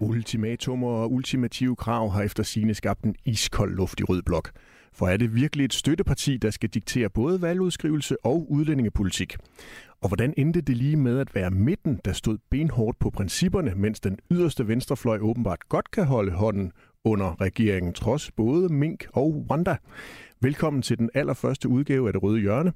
Ultimatum og ultimative krav har efter sine skabt en iskold luft i rød blok. For er det virkelig et støtteparti, der skal diktere både valgudskrivelse og udlændingepolitik? Og hvordan endte det lige med at være midten, der stod benhårdt på principperne, mens den yderste venstrefløj åbenbart godt kan holde hånden under regeringen, trods både Mink og Wanda? Velkommen til den allerførste udgave af Det Røde Hjørne,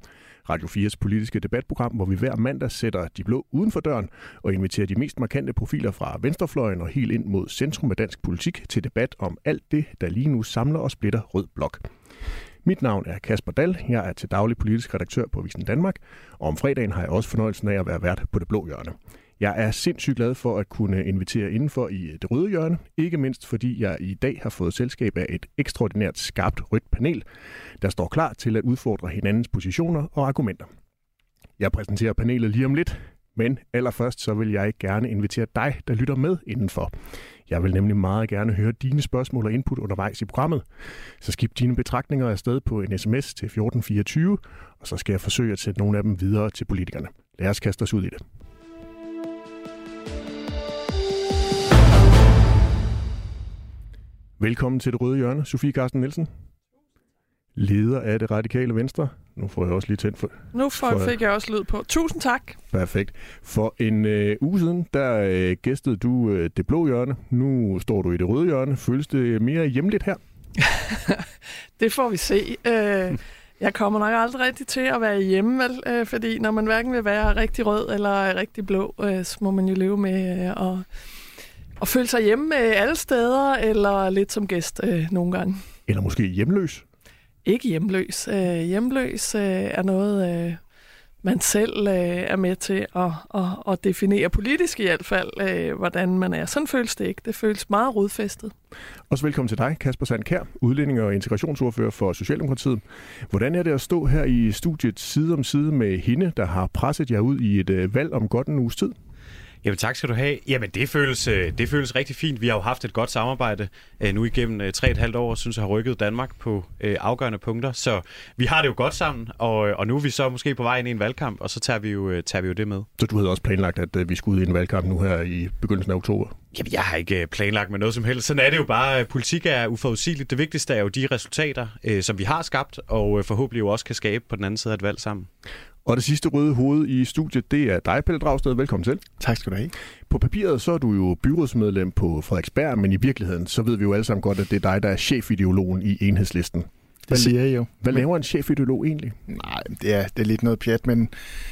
Radio 4's politiske debatprogram, hvor vi hver mandag sætter de blå uden for døren og inviterer de mest markante profiler fra venstrefløjen og helt ind mod centrum af dansk politik til debat om alt det, der lige nu samler og splitter Rød Blok. Mit navn er Kasper Dal. Jeg er til daglig politisk redaktør på Visen Danmark, og om fredagen har jeg også fornøjelsen af at være vært på det blå hjørne. Jeg er sindssygt glad for at kunne invitere indenfor i øh, det røde hjørne, ikke mindst fordi jeg i dag har fået selskab af et ekstraordinært skarpt rødt panel, der står klar til at udfordre hinandens positioner og argumenter. Jeg præsenterer panelet lige om lidt, men allerførst så vil jeg gerne invitere dig, der lytter med indenfor. Jeg vil nemlig meget gerne høre dine spørgsmål og input undervejs i programmet. Så skib dine betragtninger afsted på en sms til 1424, og så skal jeg forsøge at sætte nogle af dem videre til politikerne. Lad os kaste os ud i det. Velkommen til det røde hjørne, Sofie Carsten Nielsen. Leder af det radikale venstre. Nu får jeg også lige tændt for... Nu får, for, fik jeg også lyd på. Tusind tak. Perfekt. For en øh, uge siden, der øh, gæstede du øh, det blå hjørne. Nu står du i det røde hjørne. Føles det mere hjemligt her? det får vi se. Øh, jeg kommer nok aldrig rigtig til at være hjemme, vel? Øh, fordi når man hverken vil være rigtig rød eller rigtig blå, øh, så må man jo leve med øh, at og føle sig hjemme alle steder, eller lidt som gæst øh, nogle gange. Eller måske hjemløs? Ikke hjemløs. Øh, hjemløs øh, er noget, øh, man selv øh, er med til at, at, at definere politisk i hvert fald, øh, hvordan man er. Sådan føles det ikke. Det føles meget rodfæstet. Også velkommen til dig, Kasper Sandkær, udlænding og integrationsordfører for Socialdemokratiet. Hvordan er det at stå her i studiet side om side med hende, der har presset jer ud i et øh, valg om godt en uges tid? Jamen tak skal du have. Jamen det føles, øh, det føles rigtig fint. Vi har jo haft et godt samarbejde øh, nu igennem øh, tre et halvt år, og synes jeg har rykket Danmark på afgørende punkter. Så vi har det jo godt sammen, og, og nu er vi så måske på vej ind i en valgkamp, og så tager vi jo, tager vi jo det med. Så du havde også planlagt, at vi skulle ud i en valgkamp nu her i begyndelsen af oktober? Jamen, jeg har ikke planlagt med noget som helst. Sådan er det jo bare. Politik er uforudsigeligt. Det vigtigste er jo de resultater, som vi har skabt, og forhåbentlig jo også kan skabe på den anden side af et valg sammen. Og det sidste røde hoved i studiet, det er dig, Pelle Dragsted. Velkommen til. Tak skal du have. På papiret så er du jo byrådsmedlem på Frederiksberg, men i virkeligheden så ved vi jo alle sammen godt, at det er dig, der er chefideologen i enhedslisten. Det siger jeg jo. Hvad laver en chefideolog egentlig? Nej, det er, det er lidt noget pjat, men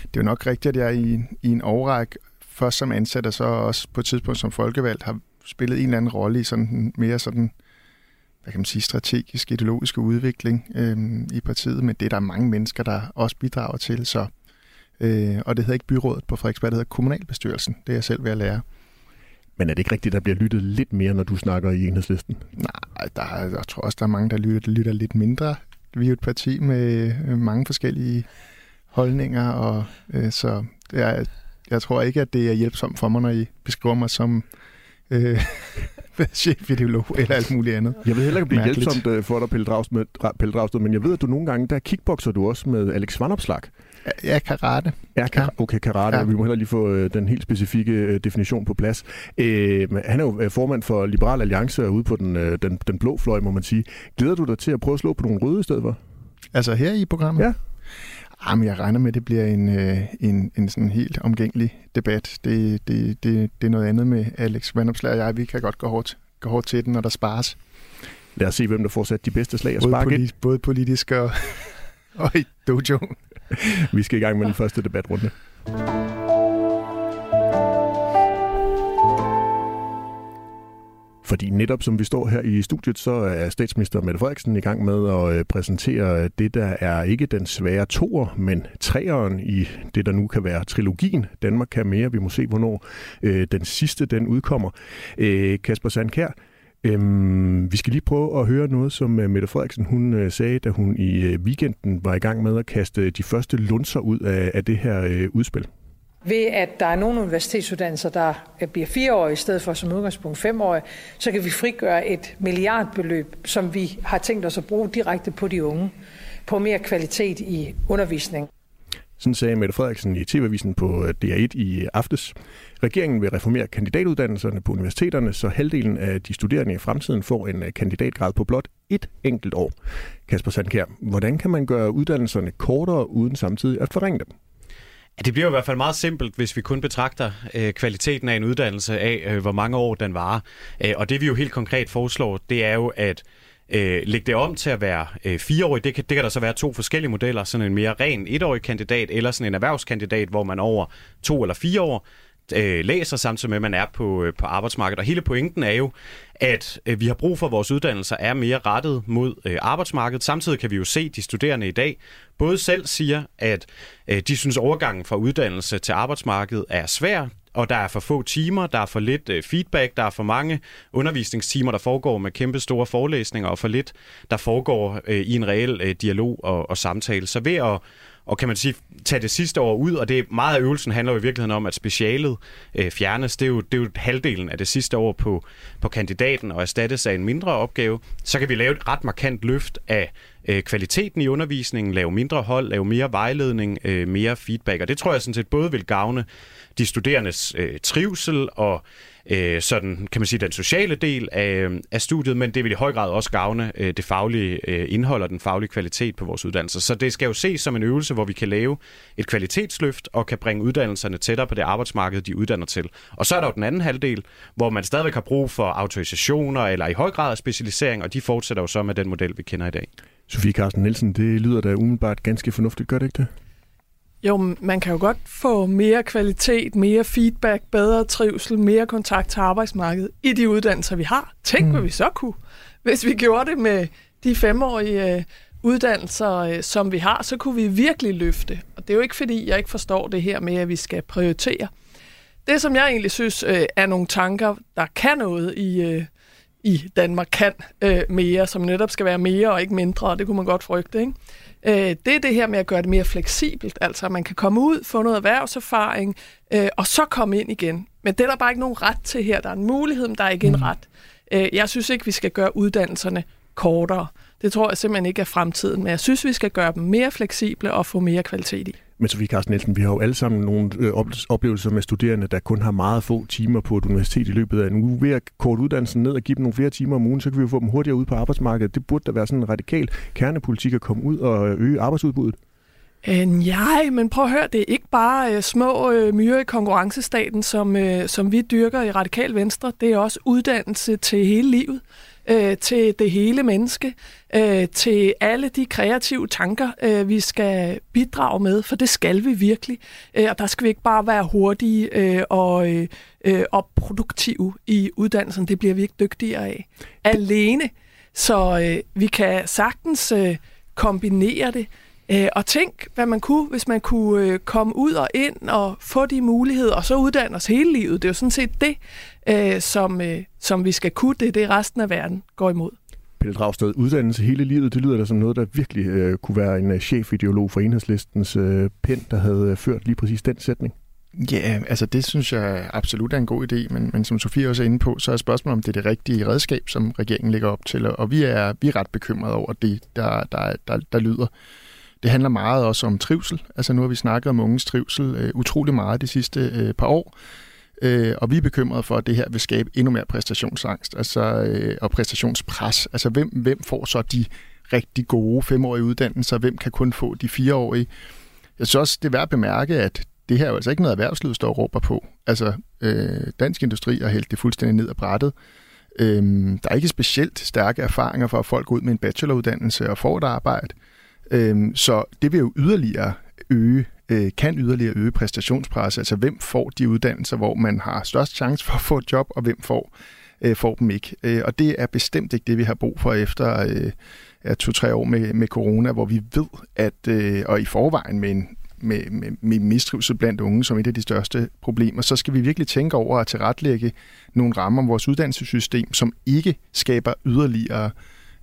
det er jo nok rigtigt, at jeg i, i en overræk, først som ansat og så også på et tidspunkt som folkevalgt, har spillet en eller anden rolle i sådan mere sådan hvad kan man sige, strategisk, ideologiske udvikling øh, i partiet, men det er der mange mennesker, der også bidrager til. Så, øh, og det hedder ikke byrådet på Frederiksberg, det hedder kommunalbestyrelsen. Det er jeg selv ved at lære. Men er det ikke rigtigt, der bliver lyttet lidt mere, når du snakker i enhedslisten? Nej, der er, jeg tror også, der er mange, der lytter, lytter lidt mindre. Vi er jo et parti med øh, mange forskellige holdninger, og øh, så jeg, jeg tror ikke, at det er hjælpsomt for mig, når I beskriver mig som øh, chefideolog eller alt muligt andet. Jeg ved heller ikke, om det er hjælpsomt øh, for dig, Pelle Dragsted, Pelle Dragsted, men jeg ved, at du nogle gange, der kickboxer du også med Alex Vanopslag. Ja, karate. Ja, kar- okay, karate. Ja. Vi må heller lige få øh, den helt specifikke øh, definition på plads. Øh, han er jo øh, formand for Liberal Alliance ude på den, øh, den, den blå fløj, må man sige. Glæder du dig til at prøve at slå på nogle røde i stedet for? Altså her i programmet? Ja. Jamen, jeg regner med, at det bliver en, øh, en, en sådan helt omgængelig debat. Det, det, det, det er noget andet med Alex Vandopslag og jeg. Vi kan godt gå hårdt, gå hårdt til den, når der spares. Lad os se, hvem der får sat de bedste slag og både, politi- både politisk og, og i dojo. Vi skal i gang med den første debatrunde. Fordi netop som vi står her i studiet, så er statsminister Mette Frederiksen i gang med at øh, præsentere øh, det, der er ikke den svære toer, men treeren i det, der nu kan være trilogien. Danmark kan mere. Vi må se, hvornår øh, den sidste den udkommer. Øh, Kasper Sandkær, Øhm, vi skal lige prøve at høre noget, som øh, Mette Frederiksen hun sagde, da hun i weekenden var i gang med at kaste de første lunser ud af, af det her øh, udspil. Ved at der er nogle universitetsuddannelser, der øh, bliver fire år i stedet for som udgangspunkt fem år, så kan vi frigøre et milliardbeløb, som vi har tænkt os at bruge direkte på de unge, på mere kvalitet i undervisning. Sådan sagde Mette Frederiksen i TV-avisen på øh, DR1 i aftes. Regeringen vil reformere kandidatuddannelserne på universiteterne, så halvdelen af de studerende i fremtiden får en øh, kandidatgrad på blot et enkelt år. Kasper Sandkær, hvordan kan man gøre uddannelserne kortere uden samtidig at forringe dem? Ja, det bliver i hvert fald meget simpelt, hvis vi kun betragter øh, kvaliteten af en uddannelse af, øh, hvor mange år den varer. Øh, og det vi jo helt konkret foreslår, det er jo at øh, lægge det om til at være øh, fireårig. Det kan, det kan der så være to forskellige modeller. Sådan en mere ren etårig kandidat, eller sådan en erhvervskandidat, hvor man over to eller fire år øh, læser, samtidig med, at man er på, øh, på arbejdsmarkedet. Og hele pointen er jo, at øh, vi har brug for, at vores uddannelser er mere rettet mod øh, arbejdsmarkedet. Samtidig kan vi jo se, at de studerende i dag både selv siger, at øh, de synes, overgangen fra uddannelse til arbejdsmarkedet er svær og der er for få timer, der er for lidt øh, feedback, der er for mange undervisningstimer, der foregår med kæmpe store forelæsninger, og for lidt, der foregår øh, i en reel øh, dialog og, og samtale. Så ved at og kan man sige, tage det sidste år ud, og det er meget af øvelsen handler jo i virkeligheden om, at specialet øh, fjernes. Det er, jo, det er jo halvdelen af det sidste år på, på kandidaten og erstattes af en mindre opgave. Så kan vi lave et ret markant løft af øh, kvaliteten i undervisningen, lave mindre hold, lave mere vejledning, øh, mere feedback. Og det tror jeg sådan set både vil gavne de studerendes øh, trivsel og øh, sådan, kan man sige, den sociale del af, af studiet, men det vil i høj grad også gavne øh, det faglige øh, indhold og den faglige kvalitet på vores uddannelser. Så det skal jo ses som en øvelse, hvor vi kan lave et kvalitetsløft og kan bringe uddannelserne tættere på det arbejdsmarked, de uddanner til. Og så er der jo den anden halvdel, hvor man stadigvæk har brug for autorisationer eller i høj grad specialisering, og de fortsætter jo så med den model, vi kender i dag. Sofie Carsten Nielsen, det lyder da umiddelbart ganske fornuftigt, gør det ikke det? Jo, man kan jo godt få mere kvalitet, mere feedback, bedre trivsel, mere kontakt til arbejdsmarkedet i de uddannelser, vi har. Tænk, mm. hvad vi så kunne, hvis vi gjorde det med de femårige øh, uddannelser, øh, som vi har, så kunne vi virkelig løfte. Og det er jo ikke, fordi jeg ikke forstår det her med, at vi skal prioritere. Det, som jeg egentlig synes øh, er nogle tanker, der kan noget i, i Danmark, kan mere, som netop skal være mere og ikke mindre, og det kunne man godt frygte, ikke? Øh, det er det her med at gøre det mere fleksibelt. Altså, man kan komme ud, få noget erhvervserfaring, øh, og så komme ind igen. Men det er der bare ikke nogen ret til her. Der er en mulighed, men der er ikke mm. en ret. Øh, jeg synes ikke, vi skal gøre uddannelserne kortere. Det tror jeg simpelthen ikke er fremtiden, men jeg synes, vi skal gøre dem mere fleksible og få mere kvalitet i. Men Sofie Carsten Nielsen, vi har jo alle sammen nogle øh, oplevelser med studerende, der kun har meget få timer på et universitet i løbet af en uge. Ved at korte uddannelsen ned og give dem nogle flere timer om ugen, så kan vi jo få dem hurtigere ud på arbejdsmarkedet. Det burde da være sådan en radikal kernepolitik at komme ud og øh, øge arbejdsudbuddet. Øh, nej, men prøv at høre, det er ikke bare øh, små øh, myrer i konkurrencestaten, som, øh, som vi dyrker i Radikal Venstre. Det er også uddannelse til hele livet øh, til det hele menneske, øh, til alle de kreative tanker, øh, vi skal bidrage med, for det skal vi virkelig. Øh, og der skal vi ikke bare være hurtige øh, og, øh, øh og produktive i uddannelsen. Det bliver vi ikke dygtigere af. Alene. Så øh, vi kan sagtens øh, kombinere det. Øh, og tænk, hvad man kunne, hvis man kunne øh, komme ud og ind og få de muligheder, og så uddanne os hele livet. Det er jo sådan set det, øh, som, øh, som vi skal kunne. Det er det, resten af verden går imod. Pelle Dragsted, uddannelse hele livet, det lyder da som noget, der virkelig øh, kunne være en chefideolog for enhedslistens øh, pen, der havde ført lige præcis den sætning. Ja, altså det synes jeg absolut er en god idé, men, men som Sofie også er inde på, så er spørgsmålet, om det er det rigtige redskab, som regeringen lægger op til, og vi er, vi er ret bekymrede over det, der, der, der, der lyder. Det handler meget også om trivsel. Altså nu har vi snakket om unges trivsel øh, utrolig meget de sidste øh, par år. Øh, og vi er bekymrede for, at det her vil skabe endnu mere præstationsangst altså, øh, og præstationspres. Altså hvem, hvem får så de rigtig gode femårige uddannelser? Hvem kan kun få de fireårige? Jeg synes også, det er værd at bemærke, at det her er jo altså ikke noget, erhvervslivet står og råber på. Altså, øh, dansk industri har hældt det fuldstændig ned ad brættet. Øh, der er ikke specielt stærke erfaringer for, at folk går ud med en bacheloruddannelse og får et arbejde. Øhm, så det vil jo yderligere øge øh, kan yderligere øge præstationspres. Altså hvem får de uddannelser, hvor man har størst chance for at få et job, og hvem får, øh, får dem ikke. Øh, og det er bestemt ikke det, vi har brug for efter øh, to-tre år med, med corona, hvor vi ved, at øh, og i forvejen med en med, med, med mistrivsel blandt unge som et af de største problemer, så skal vi virkelig tænke over at tilretlægge nogle rammer om vores uddannelsessystem, som ikke skaber yderligere øh,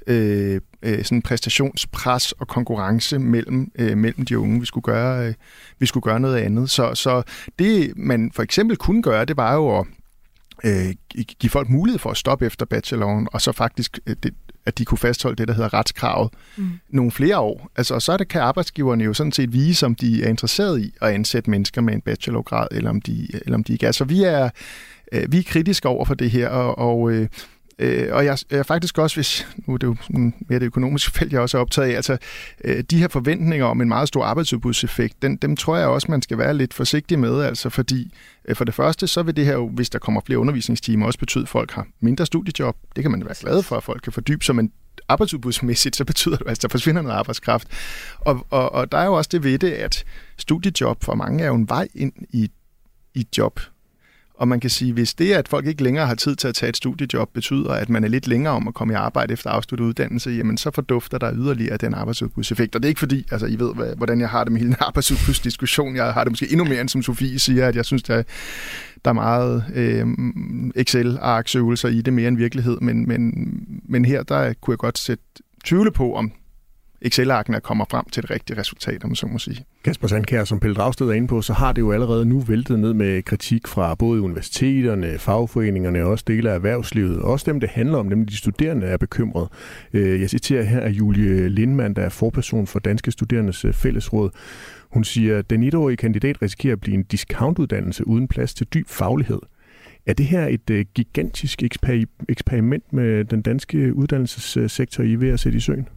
øh, sådan præstationspres og konkurrence mellem, øh, mellem de unge. Vi skulle, gøre, øh, vi skulle gøre noget andet. Så, så det, man for eksempel kunne gøre, det var jo at øh, give folk mulighed for at stoppe efter bacheloren, og så faktisk øh, det, at de kunne fastholde det, der hedder retskravet, mm. nogle flere år. Altså, og så det, kan arbejdsgiverne jo sådan set vise, om de er interesseret i at ansætte mennesker med en bachelorgrad, eller om de, eller om de ikke er. Så vi er, øh, vi er kritiske over for det her, og, og øh, Øh, og jeg jeg faktisk også, hvis nu er det jo mere det økonomiske felt, jeg også er optaget af, altså øh, de her forventninger om en meget stor arbejdsudbudseffekt, den, dem tror jeg også, man skal være lidt forsigtig med, altså fordi øh, for det første, så vil det her jo, hvis der kommer flere undervisningstimer, også betyde, at folk har mindre studiejob. Det kan man være glad for, at folk kan fordybe sig, men arbejdsudbudsmæssigt, så betyder det, at altså, der forsvinder noget arbejdskraft. Og, og, og der er jo også det ved det, at studiejob for mange er jo en vej ind i, i job. Og man kan sige, hvis det, at folk ikke længere har tid til at tage et studiejob, betyder, at man er lidt længere om at komme i arbejde efter afsluttet uddannelse, jamen så fordufter der yderligere den arbejdsudbudseffekt. Og det er ikke fordi, altså I ved, hvordan jeg har det med hele den arbejdsudbudsdiskussion. Jeg har det måske endnu mere, end som Sofie siger, at jeg synes, der, der er meget øh, Excel-arksøvelser i det mere end virkelighed. Men, men, men her, der kunne jeg godt sætte tvivle på, om Excel-arkene kommer frem til et rigtigt resultat, om man så må sige. Kasper Sandkær, som Pelle Dragsted er inde på, så har det jo allerede nu væltet ned med kritik fra både universiteterne, fagforeningerne og også dele af erhvervslivet. Også dem, det handler om, nemlig de studerende, er bekymret. Øh, jeg citerer her af Julie Lindmann, der er forperson for Danske Studerendes øh, Fællesråd. Hun siger, at den etårige kandidat risikerer at blive en discountuddannelse uden plads til dyb faglighed. Er det her et øh, gigantisk eksperiment med den danske uddannelsessektor, I er ved at sætte i søen?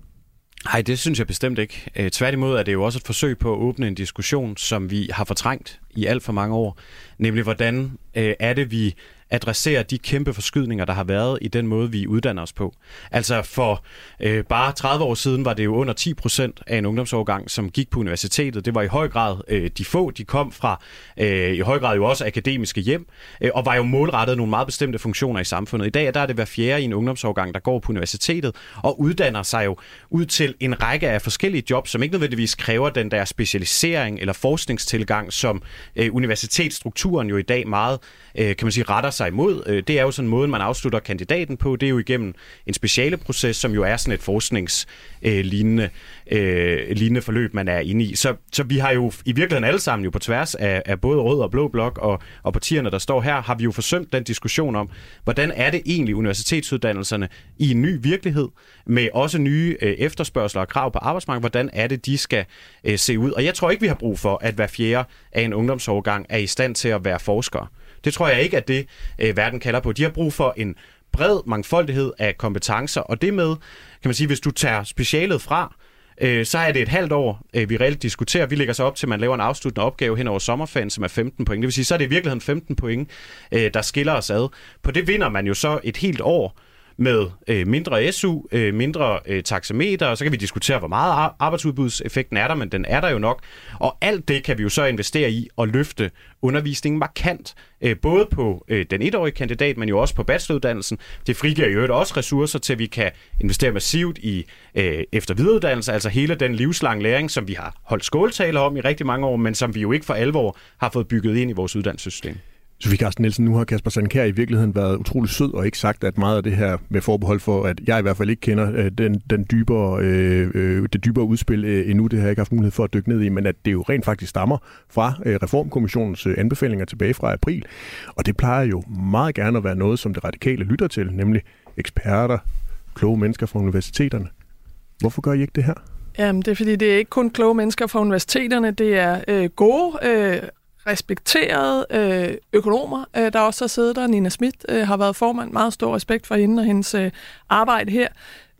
Nej, det synes jeg bestemt ikke. Øh, tværtimod er det jo også et forsøg på at åbne en diskussion, som vi har fortrængt i alt for mange år. Nemlig, hvordan øh, er det, vi adressere de kæmpe forskydninger, der har været i den måde, vi uddanner os på. Altså for øh, bare 30 år siden var det jo under 10 procent af en ungdomsårgang, som gik på universitetet. Det var i høj grad øh, de få, de kom fra øh, i høj grad jo også akademiske hjem, øh, og var jo målrettet nogle meget bestemte funktioner i samfundet. I dag der er det hver fjerde i en ungdomsårgang, der går på universitetet og uddanner sig jo ud til en række af forskellige jobs, som ikke nødvendigvis kræver den der specialisering eller forskningstilgang, som øh, universitetsstrukturen jo i dag meget, øh, kan man sige, retter sig imod. Øh, det er jo sådan en måde, man afslutter kandidaten på. Det er jo igennem en speciale proces, som jo er sådan et forskningslignende øh, lignende forløb, man er inde i. Så, så vi har jo i virkeligheden alle sammen jo på tværs af, af både rød og blå blok og, og partierne, der står her, har vi jo forsømt den diskussion om, hvordan er det egentlig universitetsuddannelserne i en ny virkelighed, med også nye øh, efterspørgsler og krav på arbejdsmarkedet, hvordan er det, de skal øh, se ud. Og jeg tror ikke, vi har brug for, at hver fjerde af en ungdomsårgang er i stand til at være forskere. Det tror jeg ikke, at det øh, verden kalder på. De har brug for en bred mangfoldighed af kompetencer, og det med, kan man sige, hvis du tager specialet fra, øh, så er det et halvt år, øh, vi reelt diskuterer. Vi lægger så op til, at man laver en afsluttende opgave hen over sommerferien, som er 15 point. Det vil sige, så er det i virkeligheden 15 point, øh, der skiller os ad. På det vinder man jo så et helt år med øh, mindre SU, øh, mindre øh, taxameter, og så kan vi diskutere, hvor meget arbejdsudbudseffekten er der, men den er der jo nok. Og alt det kan vi jo så investere i at løfte undervisningen markant, øh, både på øh, den etårige kandidat, men jo også på bacheloruddannelsen. Det frigiver jo også ressourcer til, at vi kan investere massivt i øh, eftervidereuddannelse, altså hele den livslang læring, som vi har holdt skåltaler om i rigtig mange år, men som vi jo ikke for alvor har fået bygget ind i vores uddannelsessystem. Sofie Carsten Nielsen, nu har Kasper Sandkær i virkeligheden været utrolig sød og ikke sagt, at meget af det her med forbehold for, at jeg i hvert fald ikke kender øh, den, den dybere, øh, øh, det dybere udspil øh, endnu, det har jeg ikke haft mulighed for at dykke ned i, men at det jo rent faktisk stammer fra øh, Reformkommissionens øh, anbefalinger tilbage fra april. Og det plejer jo meget gerne at være noget, som det radikale lytter til, nemlig eksperter, kloge mennesker fra universiteterne. Hvorfor gør I ikke det her? Jamen, det er fordi, det er ikke kun kloge mennesker fra universiteterne, det er øh, gode, øh, respekterede øh, økonomer, øh, der også har siddet der. Nina Schmidt øh, har været formand. Meget stor respekt for hende og hendes øh, arbejde her.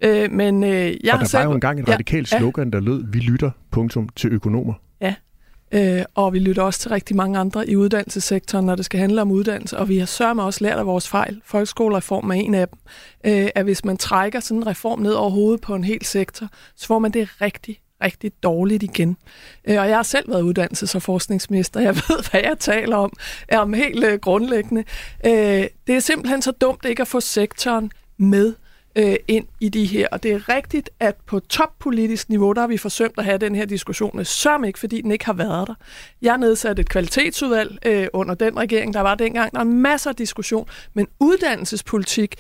Øh, men øh, jeg og der selv... var jo engang et radikalt ja, slogan, der lød, vi lytter, punktum, til økonomer. Ja, øh, og vi lytter også til rigtig mange andre i uddannelsessektoren, når det skal handle om uddannelse, og vi har sørget også lært af vores fejl. Folkeskolereform er en af dem. Øh, at hvis man trækker sådan en reform ned over hovedet på en hel sektor, så får man det rigtig, rigtig dårligt igen. Øh, og jeg har selv været uddannelses- og forskningsminister. Jeg ved, hvad jeg taler om, er om helt øh, grundlæggende. Øh, det er simpelthen så dumt ikke at få sektoren med øh, ind i de her. Og det er rigtigt, at på toppolitisk niveau, der har vi forsømt at have den her diskussion, med sørm ikke, fordi den ikke har været der. Jeg nedsatte et kvalitetsudvalg øh, under den regering, der var dengang. Der er masser af diskussion, men uddannelsespolitik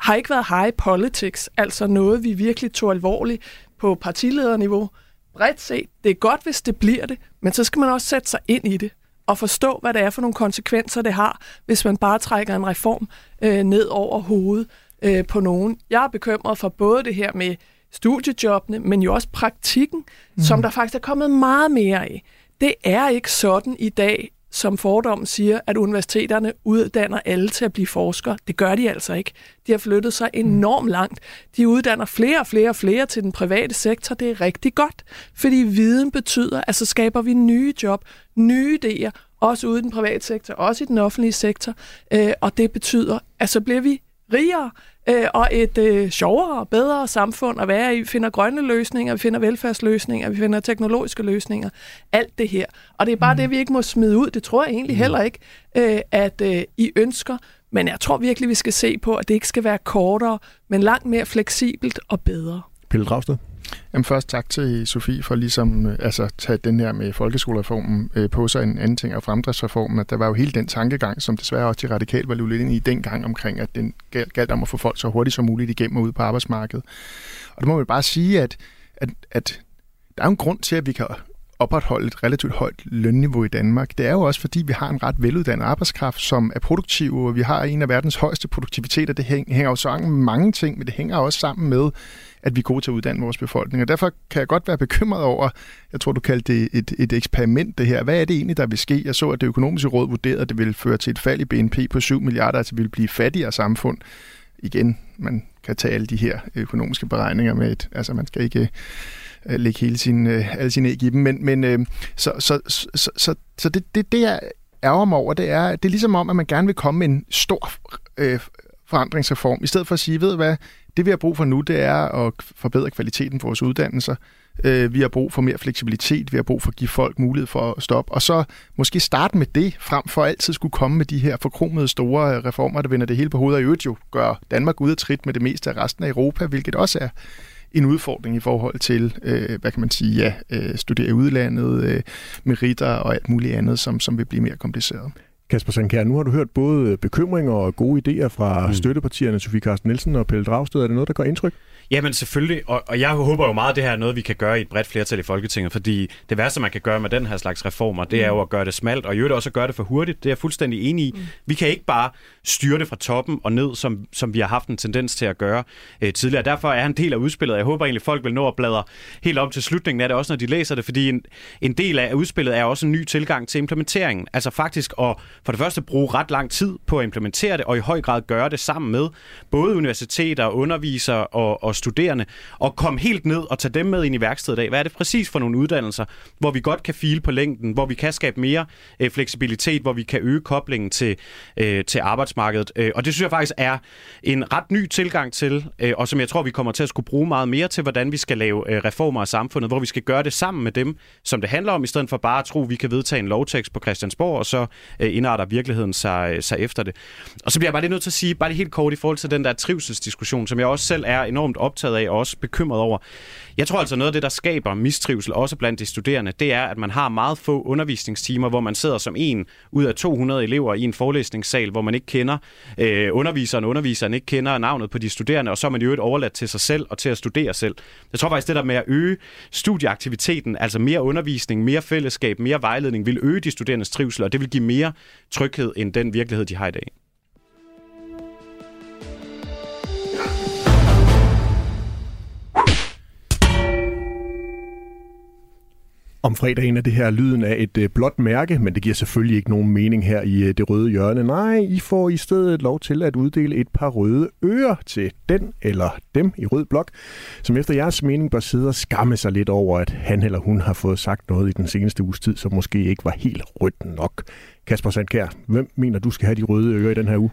har ikke været high politics, altså noget, vi virkelig tog alvorligt på partilederniveau. Bredt set, det er godt, hvis det bliver det, men så skal man også sætte sig ind i det og forstå, hvad det er for nogle konsekvenser, det har, hvis man bare trækker en reform øh, ned over hovedet øh, på nogen. Jeg er bekymret for både det her med studiejobbene, men jo også praktikken, mm. som der faktisk er kommet meget mere af. Det er ikke sådan i dag, som fordommen siger, at universiteterne uddanner alle til at blive forskere. Det gør de altså ikke. De har flyttet sig enormt langt. De uddanner flere og flere og flere til den private sektor. Det er rigtig godt, fordi viden betyder, at så skaber vi nye job, nye idéer, også ude i den private sektor, også i den offentlige sektor. Øh, og det betyder, at så bliver vi rigere øh, og et øh, sjovere og bedre samfund at være i. Vi finder grønne løsninger, vi finder velfærdsløsninger, vi finder teknologiske løsninger. Alt det her. Og det er bare mm. det, vi ikke må smide ud. Det tror jeg egentlig mm. heller ikke, øh, at øh, I ønsker. Men jeg tror virkelig, vi skal se på, at det ikke skal være kortere, men langt mere fleksibelt og bedre. Pelle Dragsted? Jamen først tak til Sofie for ligesom øh, altså tage den her med folkeskolereformen øh, på sig. En anden ting er fremdriftsreformen, at der var jo hele den tankegang, som desværre også de radikale var lidt ind i dengang omkring, at den galt om at få folk så hurtigt som muligt igennem og ud på arbejdsmarkedet. Og det må man bare sige, at, at, at der er en grund til, at vi kan opretholde et relativt højt lønniveau i Danmark. Det er jo også, fordi vi har en ret veluddannet arbejdskraft, som er produktiv, og vi har en af verdens højeste produktiviteter. Det hænger jo sammen med mange ting, men det hænger også sammen med, at vi er gode til at uddanne vores befolkning. Og derfor kan jeg godt være bekymret over, jeg tror, du kaldte det et, et eksperiment, det her. Hvad er det egentlig, der vil ske? Jeg så, at det økonomiske råd vurderede, at det ville føre til et fald i BNP på 7 milliarder, altså vi vil blive fattigere samfund. Igen, man kan tage alle de her økonomiske beregninger med et, altså man skal ikke lægge hele sin, alle sine æg i dem, men, men så, så, så, så, så det, det, det, jeg ærger mig over, det er, det er ligesom om, at man gerne vil komme med en stor øh, forandringsreform, i stedet for at sige, ved du hvad, det vi har brug for nu, det er at forbedre kvaliteten på vores uddannelser. Øh, vi har brug for mere fleksibilitet, vi har brug for at give folk mulighed for at stoppe, og så måske starte med det, frem for altid skulle komme med de her forkromede store øh, reformer, der vender det hele på hovedet, og i øvrigt jo gør Danmark ud af trit med det meste af resten af Europa, hvilket også er en udfordring i forhold til, øh, hvad kan man sige, ja, øh, studere i udlandet, øh, meritter og alt muligt andet, som, som vil blive mere kompliceret. Kasper Sankær, nu har du hørt både bekymringer og gode idéer fra mm. støttepartierne Sofie Carsten Nielsen og Pelle Dragsted. Er det noget, der gør indtryk? Jamen selvfølgelig, og, og jeg håber jo meget, at det her er noget, vi kan gøre i et bredt flertal i Folketinget, fordi det værste, man kan gøre med den her slags reformer, det er jo at gøre det smalt, og i øvrigt også at gøre det for hurtigt. Det er jeg fuldstændig enig i. Mm. Vi kan ikke bare styre det fra toppen og ned, som, som vi har haft en tendens til at gøre øh, tidligere. Derfor er en del af udspillet, jeg håber egentlig, folk vil nå at bladre helt op til slutningen af det, også når de læser det, fordi en, en del af udspillet er også en ny tilgang til implementeringen. Altså faktisk at for det første bruge ret lang tid på at implementere det, og i høj grad gøre det sammen med både universiteter, undervisere og, og studerende, og komme helt ned og tage dem med ind i værkstedet af. Hvad er det præcis for nogle uddannelser, hvor vi godt kan file på længden, hvor vi kan skabe mere øh, fleksibilitet, hvor vi kan øge koblingen til, øh, til arbejdsmarkedet. Øh, og det synes jeg faktisk er en ret ny tilgang til, øh, og som jeg tror, vi kommer til at skulle bruge meget mere til, hvordan vi skal lave øh, reformer af samfundet, hvor vi skal gøre det sammen med dem, som det handler om, i stedet for bare at tro, at vi kan vedtage en lovtekst på Christiansborg, og så øh, indretter virkeligheden sig, sig efter det. Og så bliver jeg bare lige nødt til at sige, bare lige helt kort i forhold til den der trivselsdiskussion, som jeg også selv er enormt optaget af, og også bekymret over. Jeg tror altså noget af det, der skaber mistrivsel, også blandt de studerende, det er, at man har meget få undervisningstimer, hvor man sidder som en ud af 200 elever i en forelæsningssal, hvor man ikke kender øh, underviseren, underviseren ikke kender navnet på de studerende, og så er man jo et overladt til sig selv og til at studere selv. Jeg tror faktisk, det der med at øge studieaktiviteten, altså mere undervisning, mere fællesskab, mere vejledning, vil øge de studerendes trivsel, og det vil give mere tryghed end den virkelighed, de har i dag. Om fredagen er det her lyden af et øh, blåt mærke, men det giver selvfølgelig ikke nogen mening her i øh, det røde hjørne. Nej, I får i stedet lov til at uddele et par røde ører til den eller dem i rød blok, som efter jeres mening bør sidde og skamme sig lidt over, at han eller hun har fået sagt noget i den seneste uges tid, som måske ikke var helt rødt nok. Kasper Sandkær, hvem mener du skal have de røde ører i den her uge?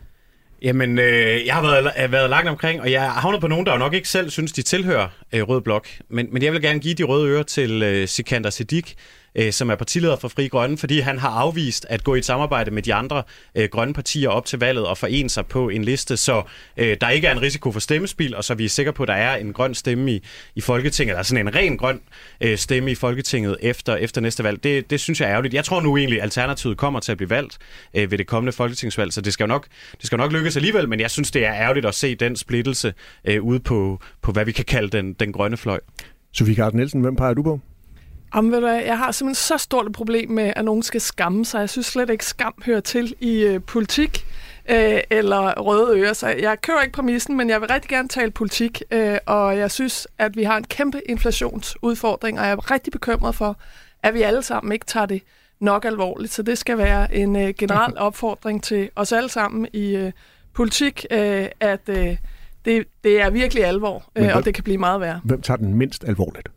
Jamen, øh, jeg har været, været langt omkring, og jeg har havnet på nogen, der jo nok ikke selv synes, de tilhører øh, Rød Blok. Men, men jeg vil gerne give de røde ører til øh, Sikander Siddiq, øh, som er partileder for Fri Grønne, fordi han har afvist at gå i et samarbejde med de andre øh, grønne partier op til valget og forene sig på en liste, så øh, der ikke er en risiko for stemmespil, og så vi er sikre på, at der er en grøn stemme i, i Folketinget, eller sådan en ren grøn øh, stemme i Folketinget efter, efter næste valg. Det, det synes jeg er ærgerligt. Jeg tror nu egentlig, Alternativet kommer til at blive valgt øh, ved det kommende folketingsvalg, så det skal jo nok, det skal jo nok lykkes alligevel, men jeg synes, det er ærgerligt at se den splittelse øh, ude på, på, hvad vi kan kalde den, den grønne fløj. Sofie Carsten Nielsen, hvem peger du på? Jamen, ved du jeg har simpelthen så stort et problem med, at nogen skal skamme sig. Jeg synes slet ikke, skam hører til i øh, politik øh, eller røde ører. Så jeg kører ikke præmissen, men jeg vil rigtig gerne tale politik, øh, og jeg synes, at vi har en kæmpe inflationsudfordring, og jeg er rigtig bekymret for, at vi alle sammen ikke tager det nok alvorligt. Så det skal være en øh, generel opfordring til os alle sammen i øh, politik, øh, at øh, det, det er virkelig alvor, øh, og det kan blive meget værre. Hvem tager den mindst alvorligt?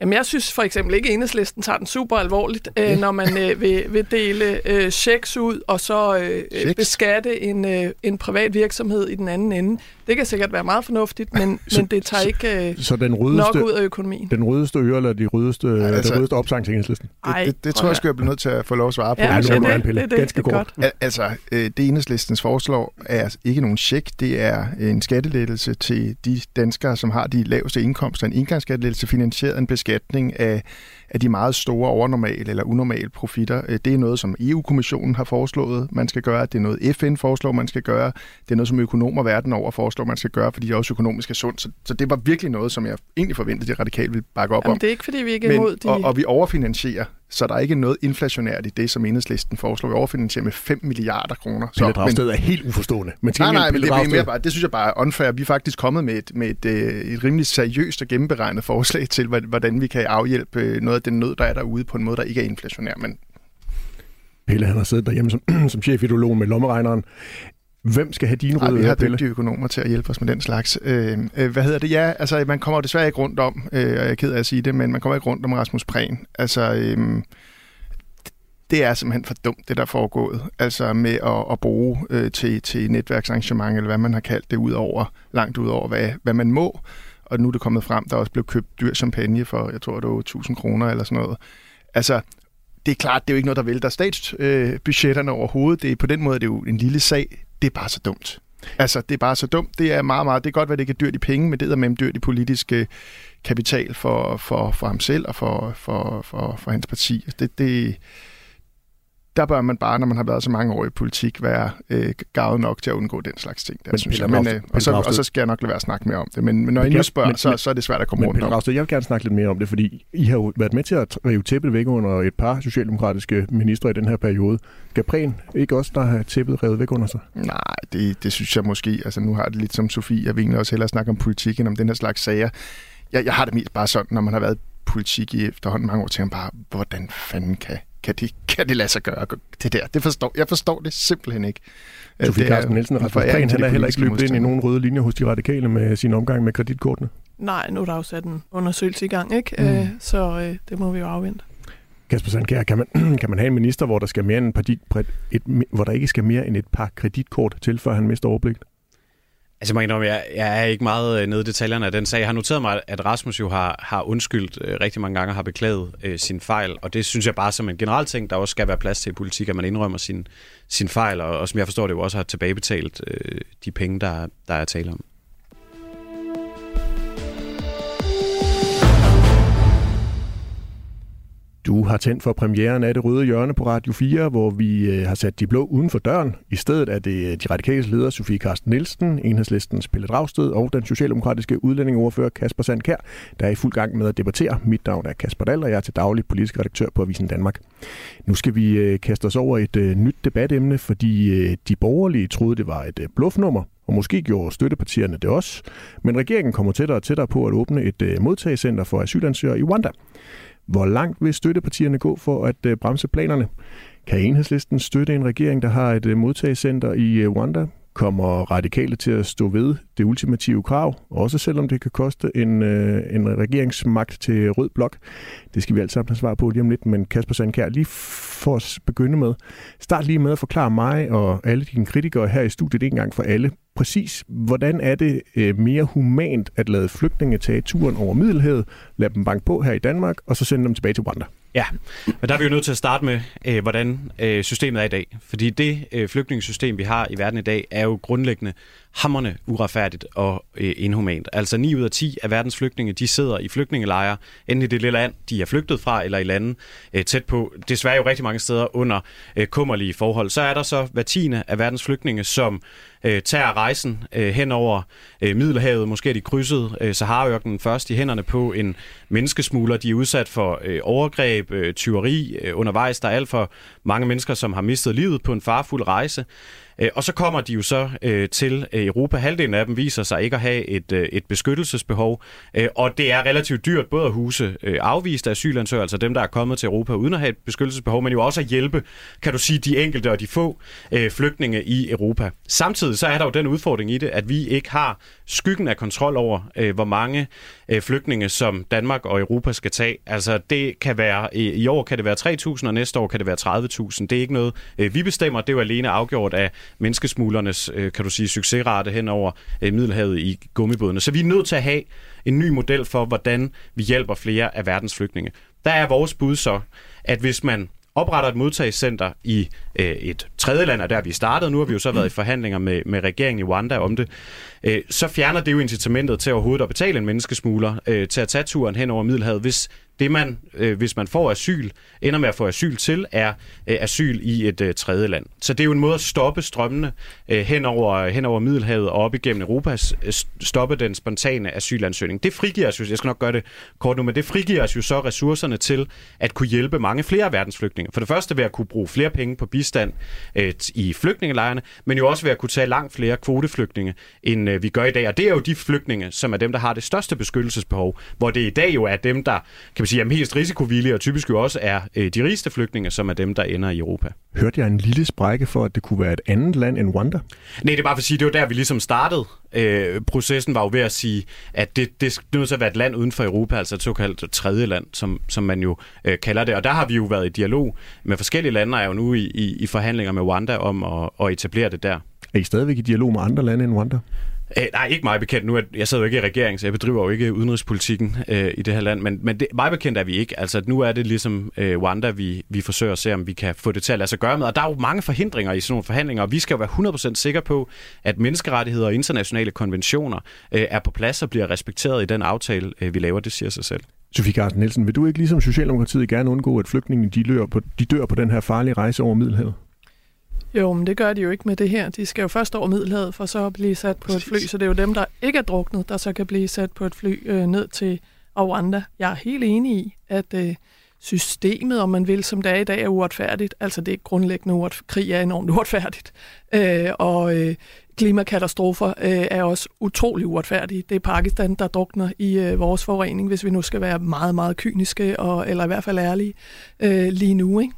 Jamen, jeg synes for eksempel ikke, at enhedslisten tager den super alvorligt, øh, når man øh, vil, vil dele øh, checks ud og så øh, beskatte en, øh, en privat virksomhed i den anden ende. Det kan sikkert være meget fornuftigt, men, så, men det tager så, ikke øh, så den rødeste, nok ud af økonomien. Den rødeste øre eller de rødeste, ja, altså, den rødeste opsang til enhedslisten? Det, det, det, det tror jeg, skal jeg blive nødt til at få lov at svare på. Ja, det, det, det, det, det, Ganske det, godt. godt. Altså, øh, det enhedslistens foreslår er ikke nogen check, det er en skattelettelse til de danskere, som har de laveste indkomster. En indgangsskattelettelse finansieret en beskatning af af de meget store overnormale eller unormale profitter. Øh, det er noget, som EU-kommissionen har foreslået, man skal gøre. Det er noget, FN foreslår, man skal gøre. Det er noget, som økonomer verden over foreslår, man skal gøre, fordi de også økonomisk er sundt. Så, så det var virkelig noget, som jeg egentlig forventede, de radikale ville bakke op Jamen, om. det er ikke, fordi vi ikke er imod de... Og, og vi overfinansierer så der er ikke noget inflationært i det, som enhedslisten foreslår. Vi overfinansierer med 5 milliarder kroner. Pelle Dragsted er helt uforstående. Men nej, nej, men det, er mere bare, det synes jeg bare er unfair. Vi er faktisk kommet med et, med et, øh, et rimelig seriøst og gennemberegnet forslag til, hvordan vi kan afhjælpe øh, noget af den nød, der er derude på en måde, der ikke er inflationær. Men Pelle, han har siddet derhjemme som, som chefideolog med lommeregneren. Hvem skal have dine røde Vi har dygtige økonomer til at hjælpe os med den slags. Øh, øh, hvad hedder det? Ja, altså man kommer desværre ikke rundt om, øh, og jeg er ked af at sige det, men man kommer ikke rundt om Rasmus Prehn. Altså, øh, det er simpelthen for dumt, det der er foregået. Altså med at, at bruge øh, til, til netværksarrangement, eller hvad man har kaldt det, ud over, langt ud over, hvad, hvad man må. Og nu er det kommet frem, der er også blevet købt dyr champagne for, jeg tror, det var 1000 kroner eller sådan noget. Altså, det er klart, det er jo ikke noget, der vælter statsbudgetterne øh, overhovedet. Det er, på den måde det er det jo en lille sag. Det er bare så dumt. Altså, det er bare så dumt. Det er meget, meget... Det er godt, at det ikke er dyrt i penge, men det er med dyrt i politiske øh, kapital for, for, for ham selv og for, for, for, for hans parti. Altså, det, det, der bør man bare, når man har været så mange år i politik, være øh, gavet nok til at undgå den slags ting. Der, men, synes jeg. Men, øh, og, så, og så skal jeg nok lade være at snakke mere om det. Men, men når men, I nu spørger, men, så, så er det svært at komme men, rundt om. Jeg vil gerne snakke lidt mere om det, fordi I har jo været med til at rive tæppet væk under et par socialdemokratiske ministre i den her periode. Gapren ikke også, der har tæppet revet væk under sig? Nej, det, det synes jeg måske. Altså nu har det lidt som Sofie. Jeg vil egentlig også hellere snakke om politik end om den her slags sager. Jeg, jeg har det mest bare sådan, når man har været politik i efterhånden mange år, tænker bare, hvordan fanden kan kan det, kan det lade sig gøre, det der? Det forstår, jeg forstår det simpelthen ikke. Sofie Carsten Nielsen, Rasmus Prehn, han er heller ikke løbet ind i nogen røde linjer hos de radikale med sin omgang med kreditkortene. Nej, nu er der jo sat en undersøgelse i gang, ikke? Mm. Øh, så øh, det må vi jo afvente. Kasper Sandkær, kan man, kan man have en minister, hvor der, skal mere end et, et, hvor der ikke skal mere end et par kreditkort til, før han mister overblikket? Altså, man indrømme, jeg, jeg er ikke meget øh, nede i detaljerne af den sag. Jeg har noteret mig, at Rasmus jo har, har undskyldt øh, rigtig mange gange og har beklaget øh, sin fejl, og det synes jeg bare som en generel ting, der også skal være plads til i politik, at man indrømmer sin, sin fejl, og, og som jeg forstår det jo også har tilbagebetalt øh, de penge, der, der er tale om. Du har tændt for premieren af Det Røde Hjørne på Radio 4, hvor vi øh, har sat de blå uden for døren. I stedet er det øh, de radikale ledere Sofie Karsten Nielsen, enhedslistens Pelle Dragsted og den socialdemokratiske udlændingeordfører Kasper Sandkær, der er i fuld gang med at debattere. Mit navn er Kasper Dahl, og jeg er til daglig politisk redaktør på Avisen Danmark. Nu skal vi øh, kaste os over et øh, nyt debatemne, fordi øh, de borgerlige troede, det var et bluffnummer, og måske gjorde støttepartierne det også. Men regeringen kommer tættere og tættere på at åbne et modtagecenter for asylansøgere i Rwanda. Hvor langt vil støttepartierne gå for at øh, bremse planerne? Kan enhedslisten støtte en regering, der har et øh, modtagecenter i øh, Rwanda? Kommer radikale til at stå ved det ultimative krav, også selvom det kan koste en, øh, en regeringsmagt til rød blok? Det skal vi alt sammen have svar på lige om lidt, men Kasper Sandkær, lige for at begynde med, start lige med at forklare mig og alle dine kritikere her i studiet en gang for alle, præcis, hvordan er det øh, mere humant at lade flygtninge tage turen over Middelhavet, lade dem banke på her i Danmark, og så sende dem tilbage til Rwanda? Ja, men der er vi jo nødt til at starte med, øh, hvordan øh, systemet er i dag. Fordi det øh, flygtningesystem, vi har i verden i dag, er jo grundlæggende hammerne uretfærdigt og øh, inhumant. Altså 9 ud af 10 af verdens flygtninge, de sidder i flygtningelejre, enten i det lille land, de er flygtet fra, eller i lande øh, tæt på, desværre jo rigtig mange steder under øh, kummerlige forhold. Så er der så hver tiende af verdens flygtninge, som øh, tager rejsen øh, hen over øh, Middelhavet. Måske de krydset øh, Saharaørkenen først i hænderne på en menneskesmugler. De er udsat for øh, overgreb, øh, tyveri øh, undervejs. Der er alt for mange mennesker, som har mistet livet på en farfuld rejse. Øh, og så kommer de jo så øh, til øh, Europa. Halvdelen af dem viser sig ikke at have et, øh, et beskyttelsesbehov, og det er relativt dyrt både at huse afviste asylansøgere, altså dem, der er kommet til Europa uden at have et beskyttelsesbehov, men jo også at hjælpe, kan du sige, de enkelte og de få flygtninge i Europa. Samtidig så er der jo den udfordring i det, at vi ikke har skyggen af kontrol over, hvor mange flygtninge, som Danmark og Europa skal tage. Altså det kan være, i år kan det være 3.000, og næste år kan det være 30.000. Det er ikke noget, vi bestemmer. Det er jo alene afgjort af menneskesmuglernes, øh, kan du sige, succesrate hen over øh, Middelhavet i gummibådene. Så vi er nødt til at have en ny model for, hvordan vi hjælper flere af verdens flygtninge. Der er vores bud så, at hvis man opretter et modtagscenter i øh, et tredje land, og der vi startet, nu har vi jo så været i forhandlinger med, med regeringen i Rwanda om det, øh, så fjerner det jo incitamentet til overhovedet at betale en menneskesmugler øh, til at tage turen hen over Middelhavet, hvis det man, øh, hvis man får asyl, ender med at få asyl til, er øh, asyl i et øh, tredje land. Så det er jo en måde at stoppe strømmene øh, hen, over, hen over Middelhavet og op igennem Europa, stoppe den spontane asylansøgning. Det frigiver os jo, jeg skal nok gøre det kort nu, men det frigiver os jo så ressourcerne til at kunne hjælpe mange flere verdensflygtninge. For det første ved at kunne bruge flere penge på bistand øh, i flygtningelejrene, men jo også ved at kunne tage langt flere kvoteflygtninge, end øh, vi gør i dag. Og det er jo de flygtninge, som er dem, der har det største beskyttelsesbehov, hvor det i dag jo er dem, der kan man sige, er mest risikovillige, og typisk jo også er øh, de rigeste flygtninge, som er dem, der ender i Europa. Hørte jeg en lille sprække for, at det kunne være et andet land end Rwanda? Nej, det er bare for at sige, det var der, vi ligesom startede. Øh, processen var jo ved at sige, at det, det er nødt til at være et land uden for Europa, altså et såkaldt tredje land, som, som man jo øh, kalder det. Og der har vi jo været i dialog med forskellige lande, og er jo nu i, i, i forhandlinger med Rwanda om at, at etablere det der. Er I stadigvæk i dialog med andre lande end Rwanda? Æh, øh, nej, ikke meget bekendt. Nu er, jeg sidder jo ikke i regeringen, så jeg bedriver jo ikke udenrigspolitikken øh, i det her land. Men, men det, meget bekendt er vi ikke. Altså, nu er det ligesom øh, Rwanda, vi, vi forsøger at se, om vi kan få det til at lade sig gøre med. Og der er jo mange forhindringer i sådan nogle forhandlinger, og vi skal jo være 100% sikre på, at menneskerettigheder og internationale konventioner øh, er på plads og bliver respekteret i den aftale, øh, vi laver. Det siger sig selv. Sofie Carsten Nielsen, vil du ikke ligesom Socialdemokratiet gerne undgå, at flygtningene de, på, de dør på den her farlige rejse over Middelhavet? Jo, men det gør de jo ikke med det her. De skal jo først over Middelhavet for så at blive sat på et fly, så det er jo dem, der ikke er druknet, der så kan blive sat på et fly øh, ned til Rwanda. Jeg er helt enig i, at øh, systemet, om man vil, som det er i dag, er uretfærdigt. Altså det er grundlæggende uretfærdigt. Krig er enormt uretfærdigt. Øh, og øh, klimakatastrofer øh, er også utrolig uretfærdige. Det er Pakistan, der drukner i øh, vores forurening, hvis vi nu skal være meget, meget kyniske, og, eller i hvert fald ærlige øh, lige nu. Ikke?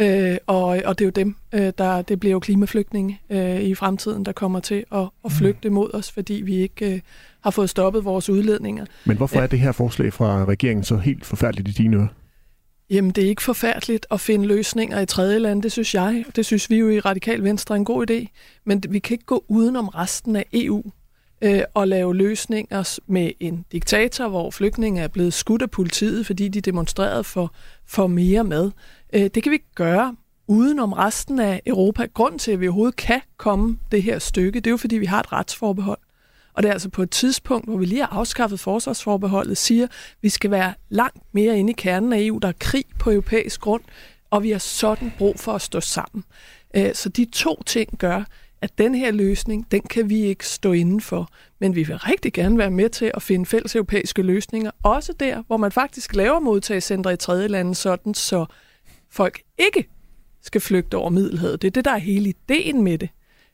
Øh, og, og det er jo dem, øh, der det bliver jo klimaflygtninge øh, i fremtiden, der kommer til at, at mm. flygte mod os, fordi vi ikke øh, har fået stoppet vores udledninger. Men hvorfor er det her forslag fra regeringen så helt forfærdeligt i dine ører? Jamen, det er ikke forfærdeligt at finde løsninger i tredje land, det synes jeg. Det synes vi jo i Radikal Venstre er en god idé. Men vi kan ikke gå udenom resten af EU øh, og lave løsninger med en diktator, hvor flygtninge er blevet skudt af politiet, fordi de demonstrerede for, for mere mad. Øh, det kan vi ikke gøre udenom resten af Europa. Grund til, at vi overhovedet kan komme det her stykke, det er jo, fordi vi har et retsforbehold. Og det er altså på et tidspunkt, hvor vi lige har afskaffet forsvarsforbeholdet, siger, at vi skal være langt mere inde i kernen af EU. Der er krig på europæisk grund, og vi har sådan brug for at stå sammen. Øh, så de to ting gør, at den her løsning, den kan vi ikke stå inden for. Men vi vil rigtig gerne være med til at finde fælles europæiske løsninger, også der, hvor man faktisk laver modtagscentre i tredje lande, sådan så folk ikke skal flygte over Middelhavet. Det er det, der er hele ideen med det.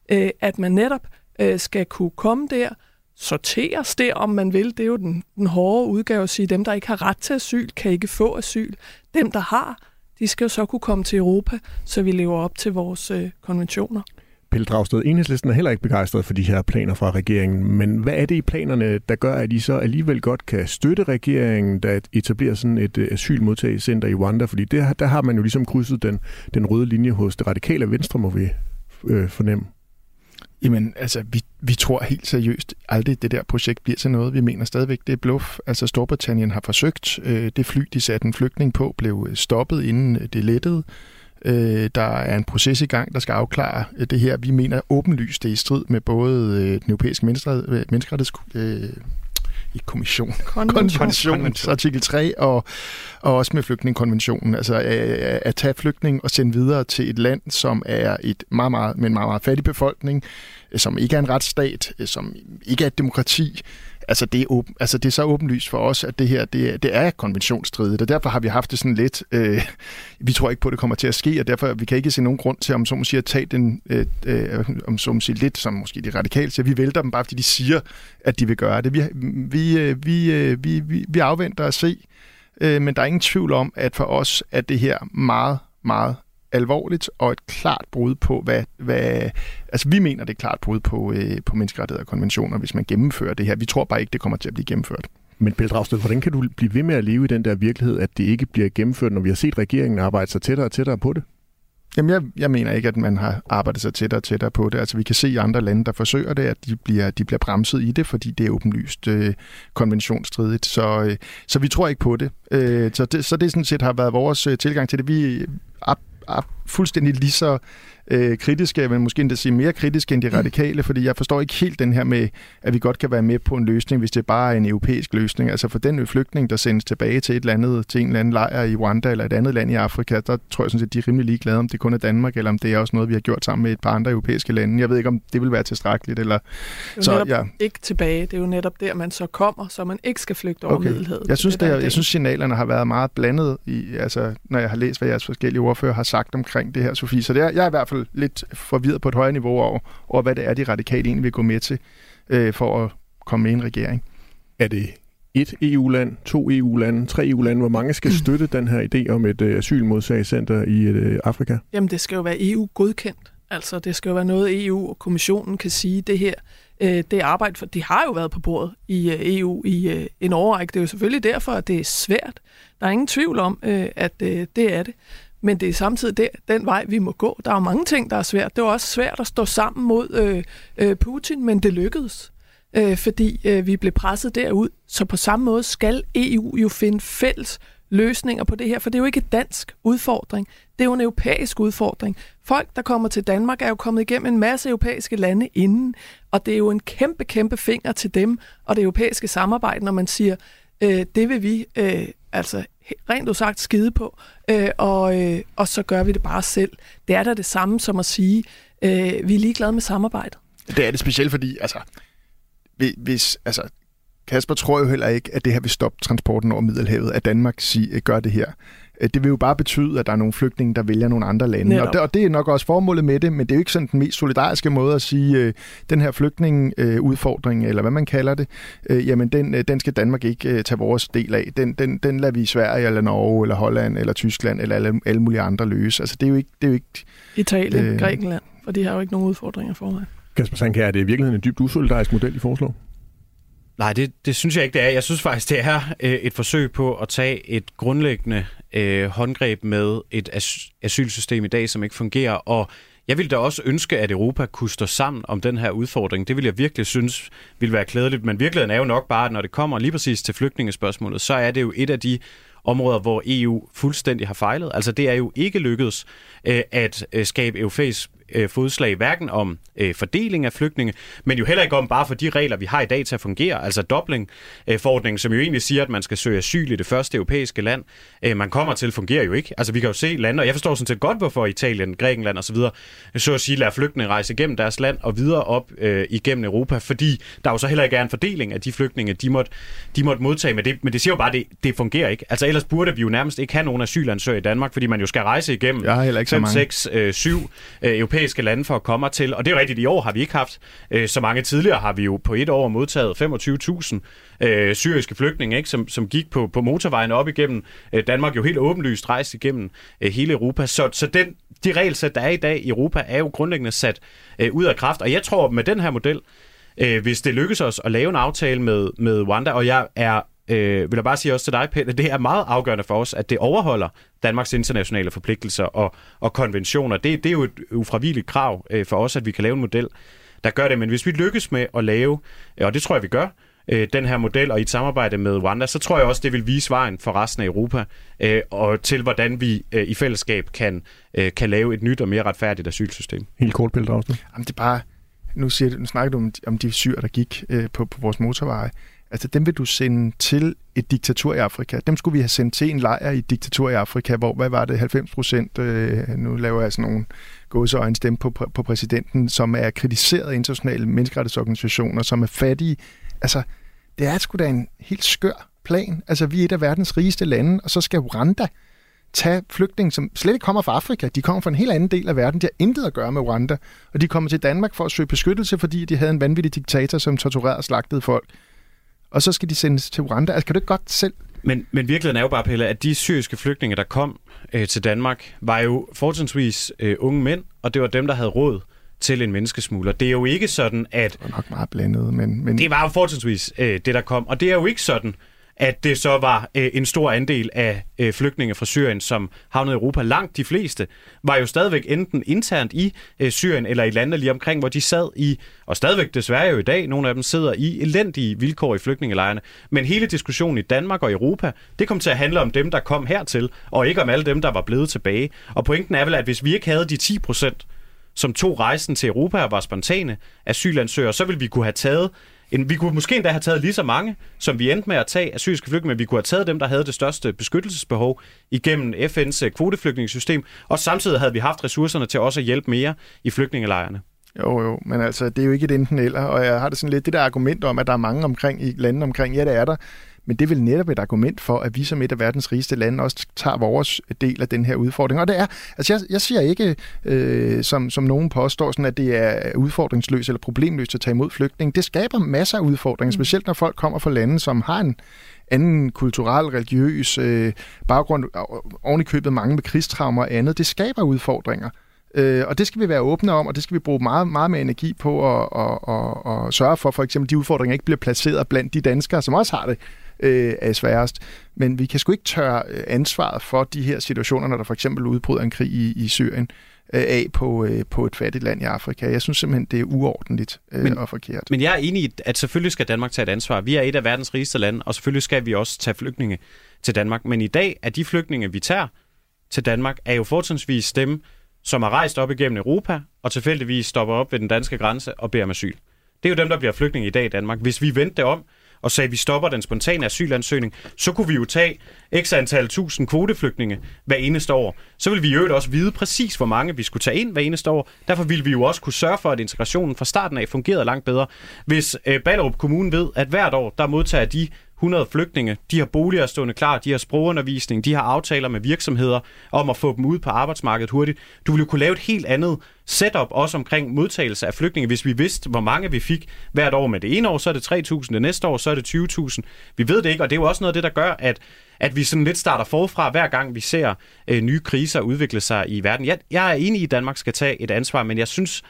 Øh, at man netop øh, skal kunne komme der, sorteres der, om man vil. Det er jo den, den hårde udgave at sige, dem, der ikke har ret til asyl, kan ikke få asyl. Dem, der har, de skal jo så kunne komme til Europa, så vi lever op til vores øh, konventioner. Pelle Dragsted, enhedslisten er heller ikke begejstret for de her planer fra regeringen, men hvad er det i planerne, der gør, at I så alligevel godt kan støtte regeringen, der etablerer sådan et øh, asylmodtagelsescenter i Rwanda? Fordi der, der har man jo ligesom krydset den, den røde linje hos det radikale venstre, må vi øh, fornemme. Jamen, altså, vi, vi tror helt seriøst aldrig, det der projekt bliver til noget. Vi mener stadigvæk, det er bluff. Altså, Storbritannien har forsøgt. Øh, det fly, de satte en flygtning på, blev øh, stoppet, inden øh, det lettede. Øh, der er en proces i gang, der skal afklare øh, det her. Vi mener åbenlyst, det er i strid med både øh, den europæiske menneskerettigheds... Øh, ikke kommission, konvention, artikel 3, og, og også med flygtningekonventionen. Altså at, at tage flygtning og sende videre til et land, som er et meget, meget, med en meget, meget fattig befolkning, som ikke er en retsstat, som ikke er et demokrati, altså det, er åben, altså det er så åbenlyst for os, at det her det, det er konventionsstridigt, og derfor har vi haft det sådan lidt, øh, vi tror ikke på, at det kommer til at ske, og derfor vi kan ikke se nogen grund til, om så måske at tage den, øh, øh, om så måske lidt, som måske de radikale siger, vi vælter dem bare, fordi de siger, at de vil gøre det. Vi, vi, øh, vi, øh, vi, vi, vi afventer at se, øh, men der er ingen tvivl om, at for os er det her meget, meget alvorligt og et klart brud på, hvad, hvad altså vi mener, det er et klart brud på, øh, på menneskerettigheder og konventioner, hvis man gennemfører det her. Vi tror bare ikke, det kommer til at blive gennemført. Men Pelle Dragsted, hvordan kan du blive ved med at leve i den der virkelighed, at det ikke bliver gennemført, når vi har set regeringen arbejde sig tættere og tættere på det? Jamen, jeg, jeg mener ikke, at man har arbejdet sig tættere og tættere på det. Altså, vi kan se i andre lande, der forsøger det, at de bliver, de bliver bremset i det, fordi det er åbenlyst øh, konventionsstridigt. Så, øh, så vi tror ikke på det. Øh, så det. Så det sådan set har været vores øh, tilgang til det. Vi er fuldstændig lige så øh, kritiske, men måske endda sige mere kritiske end de mm. radikale, fordi jeg forstår ikke helt den her med, at vi godt kan være med på en løsning, hvis det bare er en europæisk løsning. Altså for den flygtning, der sendes tilbage til et eller andet, til en eller anden lejr i Rwanda eller et andet land i Afrika, der tror jeg sådan set, de er rimelig ligeglade, om det kun er Danmark, eller om det er også noget, vi har gjort sammen med et par andre europæiske lande. Jeg ved ikke, om det vil være tilstrækkeligt. Eller... Det er så, ja. ikke tilbage. Det er jo netop der, man så kommer, så man ikke skal flygte over okay. Middelhavet. Jeg synes, det, er, jeg synes, signalerne har været meget blandet, i, altså, når jeg har læst, hvad jeres forskellige ordfører har sagt omkring det her, Sofie. Så det er, jeg er i hvert fald lidt forvirret på et højere niveau over, over hvad det er, de radikale egentlig vil gå med til øh, for at komme med i en regering. Er det et EU-land, to EU-lande, tre EU-lande? Hvor mange skal støtte den her idé om et øh, asylmodsagscenter i øh, Afrika? Jamen, det skal jo være EU-godkendt. Altså, det skal jo være noget, EU og kommissionen kan sige, det her, øh, det arbejde, for de har jo været på bordet i øh, EU i øh, en årrække. Det er jo selvfølgelig derfor, at det er svært. Der er ingen tvivl om, øh, at øh, det er det. Men det er samtidig det, den vej, vi må gå. Der er jo mange ting, der er svært. Det var også svært at stå sammen mod øh, øh, Putin, men det lykkedes, øh, fordi øh, vi blev presset derud. Så på samme måde skal EU jo finde fælles løsninger på det her, for det er jo ikke en dansk udfordring. Det er jo en europæisk udfordring. Folk, der kommer til Danmark, er jo kommet igennem en masse europæiske lande inden, og det er jo en kæmpe, kæmpe finger til dem og det europæiske samarbejde, når man siger, øh, det vil vi øh, altså rent udsagt skide på, øh, og, øh, og så gør vi det bare selv. Det er da det samme som at sige, øh, vi er ligeglade med samarbejdet. Det er det specielt, fordi altså, hvis, altså, Kasper tror jo heller ikke, at det her vil stoppe transporten over Middelhavet, at Danmark sig, øh, gør det her. Det vil jo bare betyde, at der er nogle flygtninge, der vælger nogle andre lande. Og det, og det er nok også formålet med det, men det er jo ikke sådan den mest solidariske måde at sige, øh, den her flygtningeudfordring, øh, eller hvad man kalder det, øh, jamen den, øh, den skal Danmark ikke øh, tage vores del af. Den, den, den lader vi i Sverige, eller Norge, eller Holland, eller Tyskland, eller alle, alle mulige andre løse. Altså det er jo ikke... Det er jo ikke Italien, øh, Grækenland, for de har jo ikke nogen udfordringer for mig. Kasper Sanker, er det i virkeligheden en dybt usolidarisk model, I foreslår? Nej, det, det synes jeg ikke, det er. Jeg synes faktisk, det er øh, et forsøg på at tage et grundlæggende øh, håndgreb med et as- asylsystem i dag, som ikke fungerer. Og jeg ville da også ønske, at Europa kunne stå sammen om den her udfordring. Det vil jeg virkelig synes ville være klædeligt. Men virkeligheden er jo nok bare, at når det kommer lige præcis til flygtningespørgsmålet, så er det jo et af de områder, hvor EU fuldstændig har fejlet. Altså det er jo ikke lykkedes øh, at øh, skabe europæisk øh, fodslag, hverken om øh, fordeling af flygtninge, men jo heller ikke om bare for de regler, vi har i dag til at fungere, altså Dublin-forordningen, som jo egentlig siger, at man skal søge asyl i det første europæiske land, øh, man kommer til, fungerer jo ikke. Altså vi kan jo se lande, og jeg forstår sådan set godt, hvorfor Italien, Grækenland osv., så at sige, lader flygtninge rejse igennem deres land og videre op øh, igennem Europa, fordi der jo så heller ikke er en fordeling af de flygtninge, de måtte, de måtte modtage, men det, men det siger jo bare, at det, det fungerer ikke. Altså ellers burde vi jo nærmest ikke have nogen asylansøgere i Danmark, fordi man jo skal rejse igennem 5, 6, 7 europæiske europæiske lande for at komme til. Og det er rigtigt, i år har vi ikke haft øh, så mange tidligere, har vi jo på et år modtaget 25.000 øh, syriske flygtninge, ikke, som, som gik på, på motorvejen op igennem øh, Danmark, jo helt åbenlyst rejst igennem øh, hele Europa. Så, så den, de regelsæt, der er i dag i Europa, er jo grundlæggende sat øh, ud af kraft. Og jeg tror, med den her model, øh, hvis det lykkes os at lave en aftale med, med Rwanda, og jeg er øh, vil jeg bare sige også til dig, Pelle, det er meget afgørende for os, at det overholder Danmarks internationale forpligtelser og, og konventioner. Det, det er jo et ufravilligt krav øh, for os, at vi kan lave en model, der gør det. Men hvis vi lykkes med at lave, og det tror jeg, vi gør, øh, den her model, og i et samarbejde med Rwanda, så tror jeg også, det vil vise vejen for resten af Europa, øh, og til hvordan vi øh, i fællesskab kan, øh, kan lave et nyt og mere retfærdigt asylsystem. Helt kort, Pelle. Jamen, det er bare... Nu, siger, du- nu snakker du om, om de syr, der gik øh, på, på vores motorveje. Altså, dem vil du sende til et diktatur i Afrika. Dem skulle vi have sendt til en lejr i et diktatur i Afrika, hvor, hvad var det, 90 procent, øh, nu laver jeg sådan nogle gåseøjne stemme på, på præsidenten, som er kritiseret af internationale menneskerettighedsorganisationer, som er fattige. Altså, det er sgu da en helt skør plan. Altså, vi er et af verdens rigeste lande, og så skal Rwanda tage flygtninge, som slet ikke kommer fra Afrika. De kommer fra en helt anden del af verden. De har intet at gøre med Rwanda. Og de kommer til Danmark for at søge beskyttelse, fordi de havde en vanvittig diktator, som torturerede og slagtede folk. Og så skal de sendes til Rwanda. Altså, kan du ikke godt selv... Men, men virkeligheden er jo bare, Pelle, at de syriske flygtninge, der kom øh, til Danmark, var jo fortrinsvis øh, unge mænd, og det var dem, der havde råd til en menneskesmugler. Det er jo ikke sådan, at Det var nok meget blandet, men... men det var jo fortrinsvis øh, det, der kom. Og det er jo ikke sådan, at det så var øh, en stor andel af øh, flygtninge fra Syrien, som havnede i Europa. Langt de fleste var jo stadigvæk enten internt i øh, Syrien eller i lande lige omkring, hvor de sad i, og stadigvæk desværre jo i dag, nogle af dem sidder i elendige vilkår i flygtningelejrene. Men hele diskussionen i Danmark og Europa, det kom til at handle om dem, der kom hertil, og ikke om alle dem, der var blevet tilbage. Og pointen er vel, at hvis vi ikke havde de 10 procent, som tog rejsen til Europa og var spontane asylansøgere, så ville vi kunne have taget en, vi kunne måske endda have taget lige så mange, som vi endte med at tage af syriske flygtninge, men vi kunne have taget dem, der havde det største beskyttelsesbehov igennem FN's øh, kvoteflygtningssystem, og samtidig havde vi haft ressourcerne til også at hjælpe mere i flygtningelejrene. Jo, jo, men altså, det er jo ikke et enten eller, og jeg har det sådan lidt, det der argument om, at der er mange omkring i landene omkring, ja, det er der, men det er vel netop et argument for, at vi som et af verdens rigeste lande også tager vores del af den her udfordring. Og det er, altså jeg, jeg siger ikke, øh, som, som nogen påstår, sådan, at det er udfordringsløst eller problemløst at tage imod flygtninge. Det skaber masser af udfordringer, specielt når folk kommer fra lande, som har en anden kulturel, religiøs øh, baggrund, oven i købet mange med krigstraumer og andet. Det skaber udfordringer. Øh, og det skal vi være åbne om, og det skal vi bruge meget, meget mere energi på at, at, at, at sørge for, for eksempel de udfordringer ikke bliver placeret blandt de danskere, som også har det øh, er sværest. Men vi kan sgu ikke tørre øh, ansvaret for de her situationer, når der for eksempel udbryder en krig i, i Syrien, øh, af på, øh, på et fattigt land i Afrika. Jeg synes simpelthen, det er uordentligt øh, Men- og forkert. Men jeg er enig i, at selvfølgelig skal Danmark tage et ansvar. Vi er et af verdens rigeste lande, og selvfølgelig skal vi også tage flygtninge til Danmark. Men i dag er de flygtninge, vi tager til Danmark, er jo fortrinsvis dem, som har rejst op igennem Europa, og tilfældigvis stopper op ved den danske grænse og beder om asyl. Det er jo dem, der bliver flygtninge i dag i Danmark. Hvis vi vendte det om, og sagde, at vi stopper den spontane asylansøgning, så kunne vi jo tage x antal tusind kvoteflygtninge hver eneste år. Så ville vi jo også vide præcis, hvor mange vi skulle tage ind hver eneste år. Derfor ville vi jo også kunne sørge for, at integrationen fra starten af fungerede langt bedre. Hvis øh, Ballerup Kommune ved, at hvert år, der modtager de 100 flygtninge, de har boliger stående klar, de har sprogundervisning, de har aftaler med virksomheder om at få dem ud på arbejdsmarkedet hurtigt. Du ville jo kunne lave et helt andet setup også omkring modtagelse af flygtninge, hvis vi vidste, hvor mange vi fik hvert år. Med det ene år, så er det 3.000, det næste år, så er det 20.000. Vi ved det ikke, og det er jo også noget af det, der gør, at at vi sådan lidt starter forfra, hver gang vi ser øh, nye kriser udvikle sig i verden. Jeg, jeg er enig i, at Danmark skal tage et ansvar, men jeg synes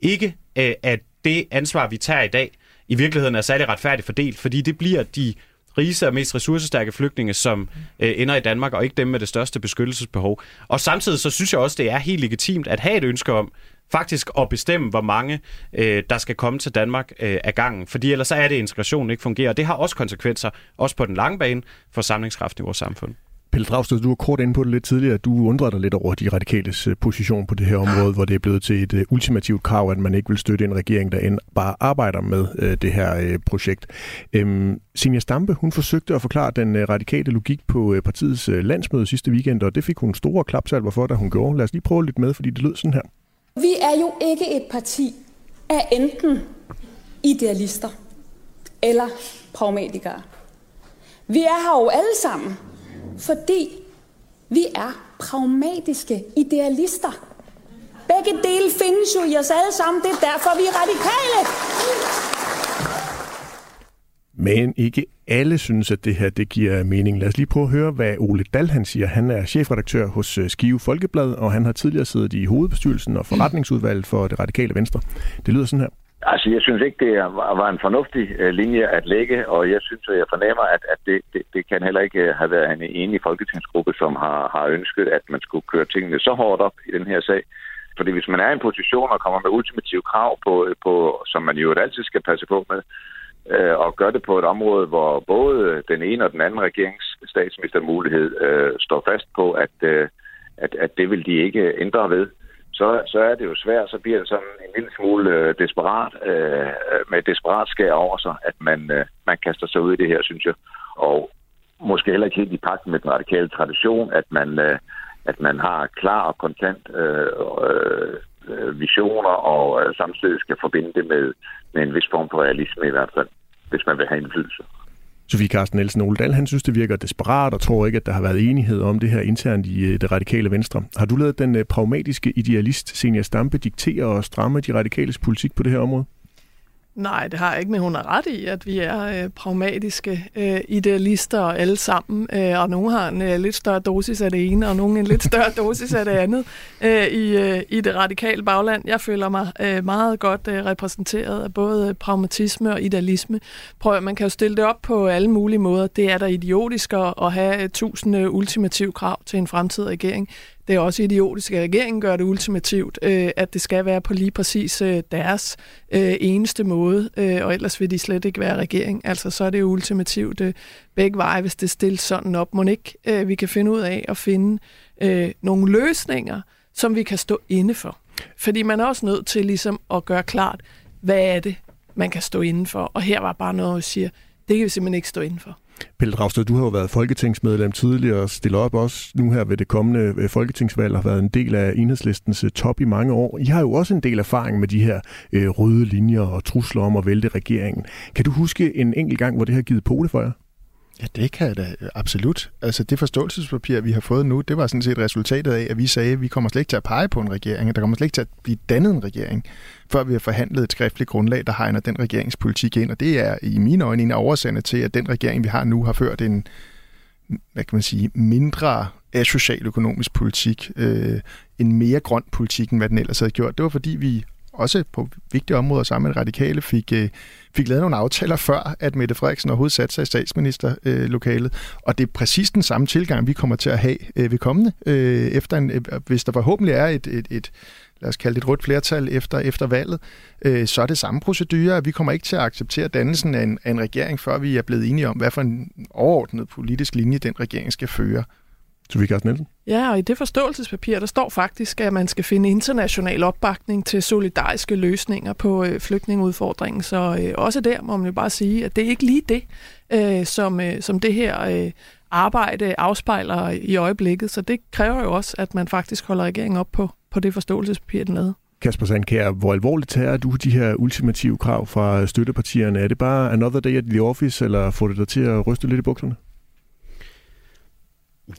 ikke, øh, at det ansvar, vi tager i dag, i virkeligheden er særlig retfærdigt fordelt, fordi det bliver de rigeste og mest ressourcestærke flygtninge, som øh, ender i Danmark, og ikke dem med det største beskyttelsesbehov. Og samtidig så synes jeg også, det er helt legitimt at have et ønske om faktisk at bestemme, hvor mange øh, der skal komme til Danmark øh, af gangen. Fordi ellers så er det, at integrationen ikke fungerer. Og det har også konsekvenser, også på den lange bane, for samlingskraften i vores samfund. Pelle Dragsted, du var kort inde på det lidt tidligere. Du undrede dig lidt over de radikales øh, position på det her område, hvor det er blevet til et øh, ultimativt krav, at man ikke vil støtte en regering, der end bare arbejder med øh, det her projekt. Øhm, Signe Stampe, hun forsøgte at forklare den radikale logik på partiets landsmøde sidste weekend, og det fik hun store klapsalver for, da hun gjorde. Lad os lige prøve lidt med, fordi det lød sådan her. Vi er jo ikke et parti af enten idealister eller pragmatikere. Vi er her jo alle sammen, fordi vi er pragmatiske idealister. Begge dele findes jo i os alle sammen, det er derfor, vi er radikale. Men ikke alle synes, at det her det giver mening. Lad os lige prøve at høre, hvad Ole Dahl han siger. Han er chefredaktør hos øh, Skive Folkeblad, og han har tidligere siddet i hovedbestyrelsen og forretningsudvalget for det radikale venstre. Det lyder sådan her. Altså, jeg synes ikke, det var en fornuftig øh, linje at lægge, og jeg synes, at jeg fornemmer, at, at det, det, det kan heller ikke øh, have været en enig folketingsgruppe, som har, har ønsket, at man skulle køre tingene så hårdt op i den her sag. Fordi hvis man er i en position og kommer med ultimative krav, på, øh, på, som man jo altid skal passe på med, øh, og gør det på et område, hvor både den ene og den anden regerings statsministermulighed øh, står fast på, at, øh, at, at det vil de ikke ændre ved, så, så er det jo svært, så bliver det sådan en lille smule øh, desperat, øh, med desperat skær over sig, at man, øh, man kaster sig ud i det her, synes jeg. Og måske heller ikke helt i pagt med den radikale tradition, at man, øh, at man har klar og kontant øh, øh, øh visioner, og øh, samtidig skal forbinde det med, med en vis form for realisme i hvert fald, hvis man vil have indflydelse. Sofie Carsten Nielsen Oledal, han synes, det virker desperat og tror ikke, at der har været enighed om det her internt i øh, det radikale venstre. Har du lavet den øh, pragmatiske idealist Senior Stampe diktere og stramme de radikales politik på det her område? Nej, det har jeg ikke, men hun har ret i, at vi er øh, pragmatiske øh, idealister alle sammen, øh, og nogle har en øh, lidt større dosis af det ene, og nogle en lidt større dosis af det andet øh, i, øh, i det radikale bagland. Jeg føler mig øh, meget godt øh, repræsenteret af både pragmatisme og idealisme. Prøv, man kan jo stille det op på alle mulige måder. Det er da idiotisk at, at have tusind ultimative krav til en fremtidig regering. Det er også idiotisk, at regeringen gør det ultimativt, øh, at det skal være på lige præcis øh, deres øh, eneste måde, øh, og ellers vil de slet ikke være regering. Altså, så er det jo ultimativt øh, begge veje, hvis det stilles sådan op. Må ikke øh, vi kan finde ud af at finde øh, nogle løsninger, som vi kan stå inde for. Fordi man er også nødt til ligesom at gøre klart, hvad er det, man kan stå inden for. Og her var bare noget, jeg siger, det kan vi simpelthen ikke stå inden for. Pelle Dragsted, du har jo været folketingsmedlem tidligere og stiller op også nu her ved det kommende øh, folketingsvalg og har været en del af enhedslistens øh, top i mange år. I har jo også en del erfaring med de her øh, røde linjer og trusler om at vælte regeringen. Kan du huske en enkelt gang, hvor det har givet pole for jer? Ja, det kan jeg da absolut. Altså det forståelsespapir, vi har fået nu, det var sådan set resultatet af, at vi sagde, at vi kommer slet ikke til at pege på en regering, at der kommer slet ikke til at blive dannet en regering, før vi har forhandlet et skriftligt grundlag, der hegner den regeringspolitik ind. Og det er i mine øjne en af årsagerne til, at den regering, vi har nu, har ført en, hvad kan man sige, mindre asocial økonomisk politik, øh, en mere grøn politik, end hvad den ellers havde gjort. Det var fordi, vi også på vigtige områder sammen med radikale fik, øh, fik lavet nogle aftaler før, at Mette Frederiksen overhovedet satte sig i statsministerlokalet. Øh, Og det er præcis den samme tilgang, vi kommer til at have øh, ved kommende. Øh, efter en, øh, hvis der forhåbentlig er et, et, et lad os kalde det et rødt flertal efter, efter valget, øh, så er det samme procedure. Vi kommer ikke til at acceptere dannelsen af en, af en regering, før vi er blevet enige om, hvad for en overordnet politisk linje den regering skal føre. Sofie Carsten Nielsen? Ja, og i det forståelsespapir, der står faktisk, at man skal finde international opbakning til solidariske løsninger på øh, flygtningeudfordringen. Så øh, også der må man jo bare sige, at det er ikke lige det, øh, som, øh, som det her øh, arbejde afspejler i øjeblikket. Så det kræver jo også, at man faktisk holder regeringen op på, på det forståelsespapir, den lavede. Kasper Sandkær, hvor alvorligt tager du de her ultimative krav fra støttepartierne? Er det bare another day at the office, eller får det dig til at ryste lidt i bukserne?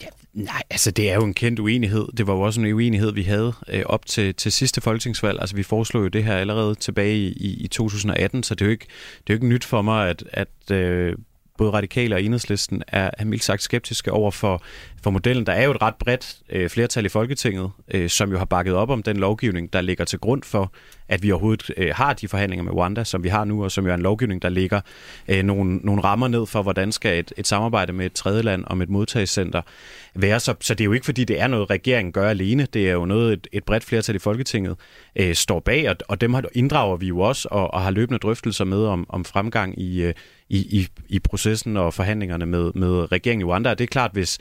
Ja, nej, altså det er jo en kendt uenighed. Det var jo også en uenighed, vi havde øh, op til, til sidste folketingsvalg. Altså vi foreslog jo det her allerede tilbage i, i, i 2018, så det er jo ikke, det er jo ikke nyt for mig, at, at øh, både radikale og enhedslisten er, er mildt sagt skeptiske over for, for modellen. Der er jo et ret bredt øh, flertal i Folketinget, øh, som jo har bakket op om den lovgivning, der ligger til grund for, at vi overhovedet øh, har de forhandlinger med Rwanda, som vi har nu, og som jo er en lovgivning, der ligger øh, nogle, nogle rammer ned for, hvordan skal et, et samarbejde med et tredje land om et modtagscenter være. Så, så det er jo ikke, fordi det er noget, regeringen gør alene. Det er jo noget, et, et bredt flertal i Folketinget øh, står bag, og, og dem har, inddrager vi jo også, og, og har løbende drøftelser med om, om fremgang i, øh, i, i, i processen og forhandlingerne med, med regeringen i Rwanda. Og det er klart, hvis,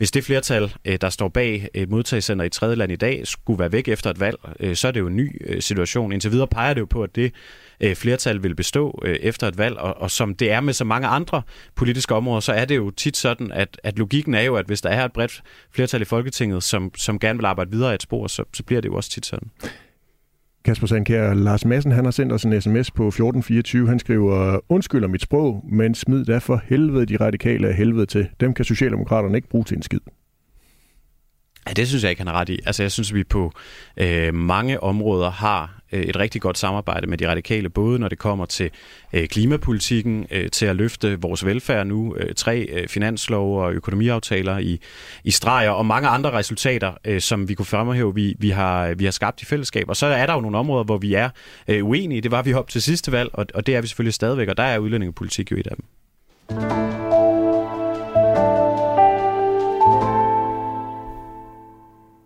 hvis det flertal, øh, der står bag øh, et modtagscenter i tredje land i dag, skulle være væk efter et valg, øh, så er det jo en ny situation. Indtil videre peger det jo på, at det flertal vil bestå efter et valg, og, og som det er med så mange andre politiske områder, så er det jo tit sådan, at, at logikken er jo, at hvis der er et bredt flertal i Folketinget, som, som gerne vil arbejde videre et spor, så, så bliver det jo også tit sådan. Kasper Sandkær, Lars Madsen, han har sendt os en sms på 1424. Han skriver, undskylder mit sprog, men smid da for helvede de radikale af helvede til. Dem kan Socialdemokraterne ikke bruge til en skid. Ja, det synes jeg ikke, han har ret i. Altså, jeg synes, vi på øh, mange områder har Øh, et rigtig godt samarbejde med de radikale, både når det kommer til øh, klimapolitikken, øh, til at løfte vores velfærd nu, tre finanslov og økonomiaftaler i, i streger, og mange andre resultater, som vi kunne fremhæve, vi, vi, har, vi har skabt i fællesskab. Og så er der jo nogle områder, hvor vi er uenige. Det var vi op til sidste valg, og, og det er vi selvfølgelig stadigvæk, og der er udlændingepolitik jo et af dem.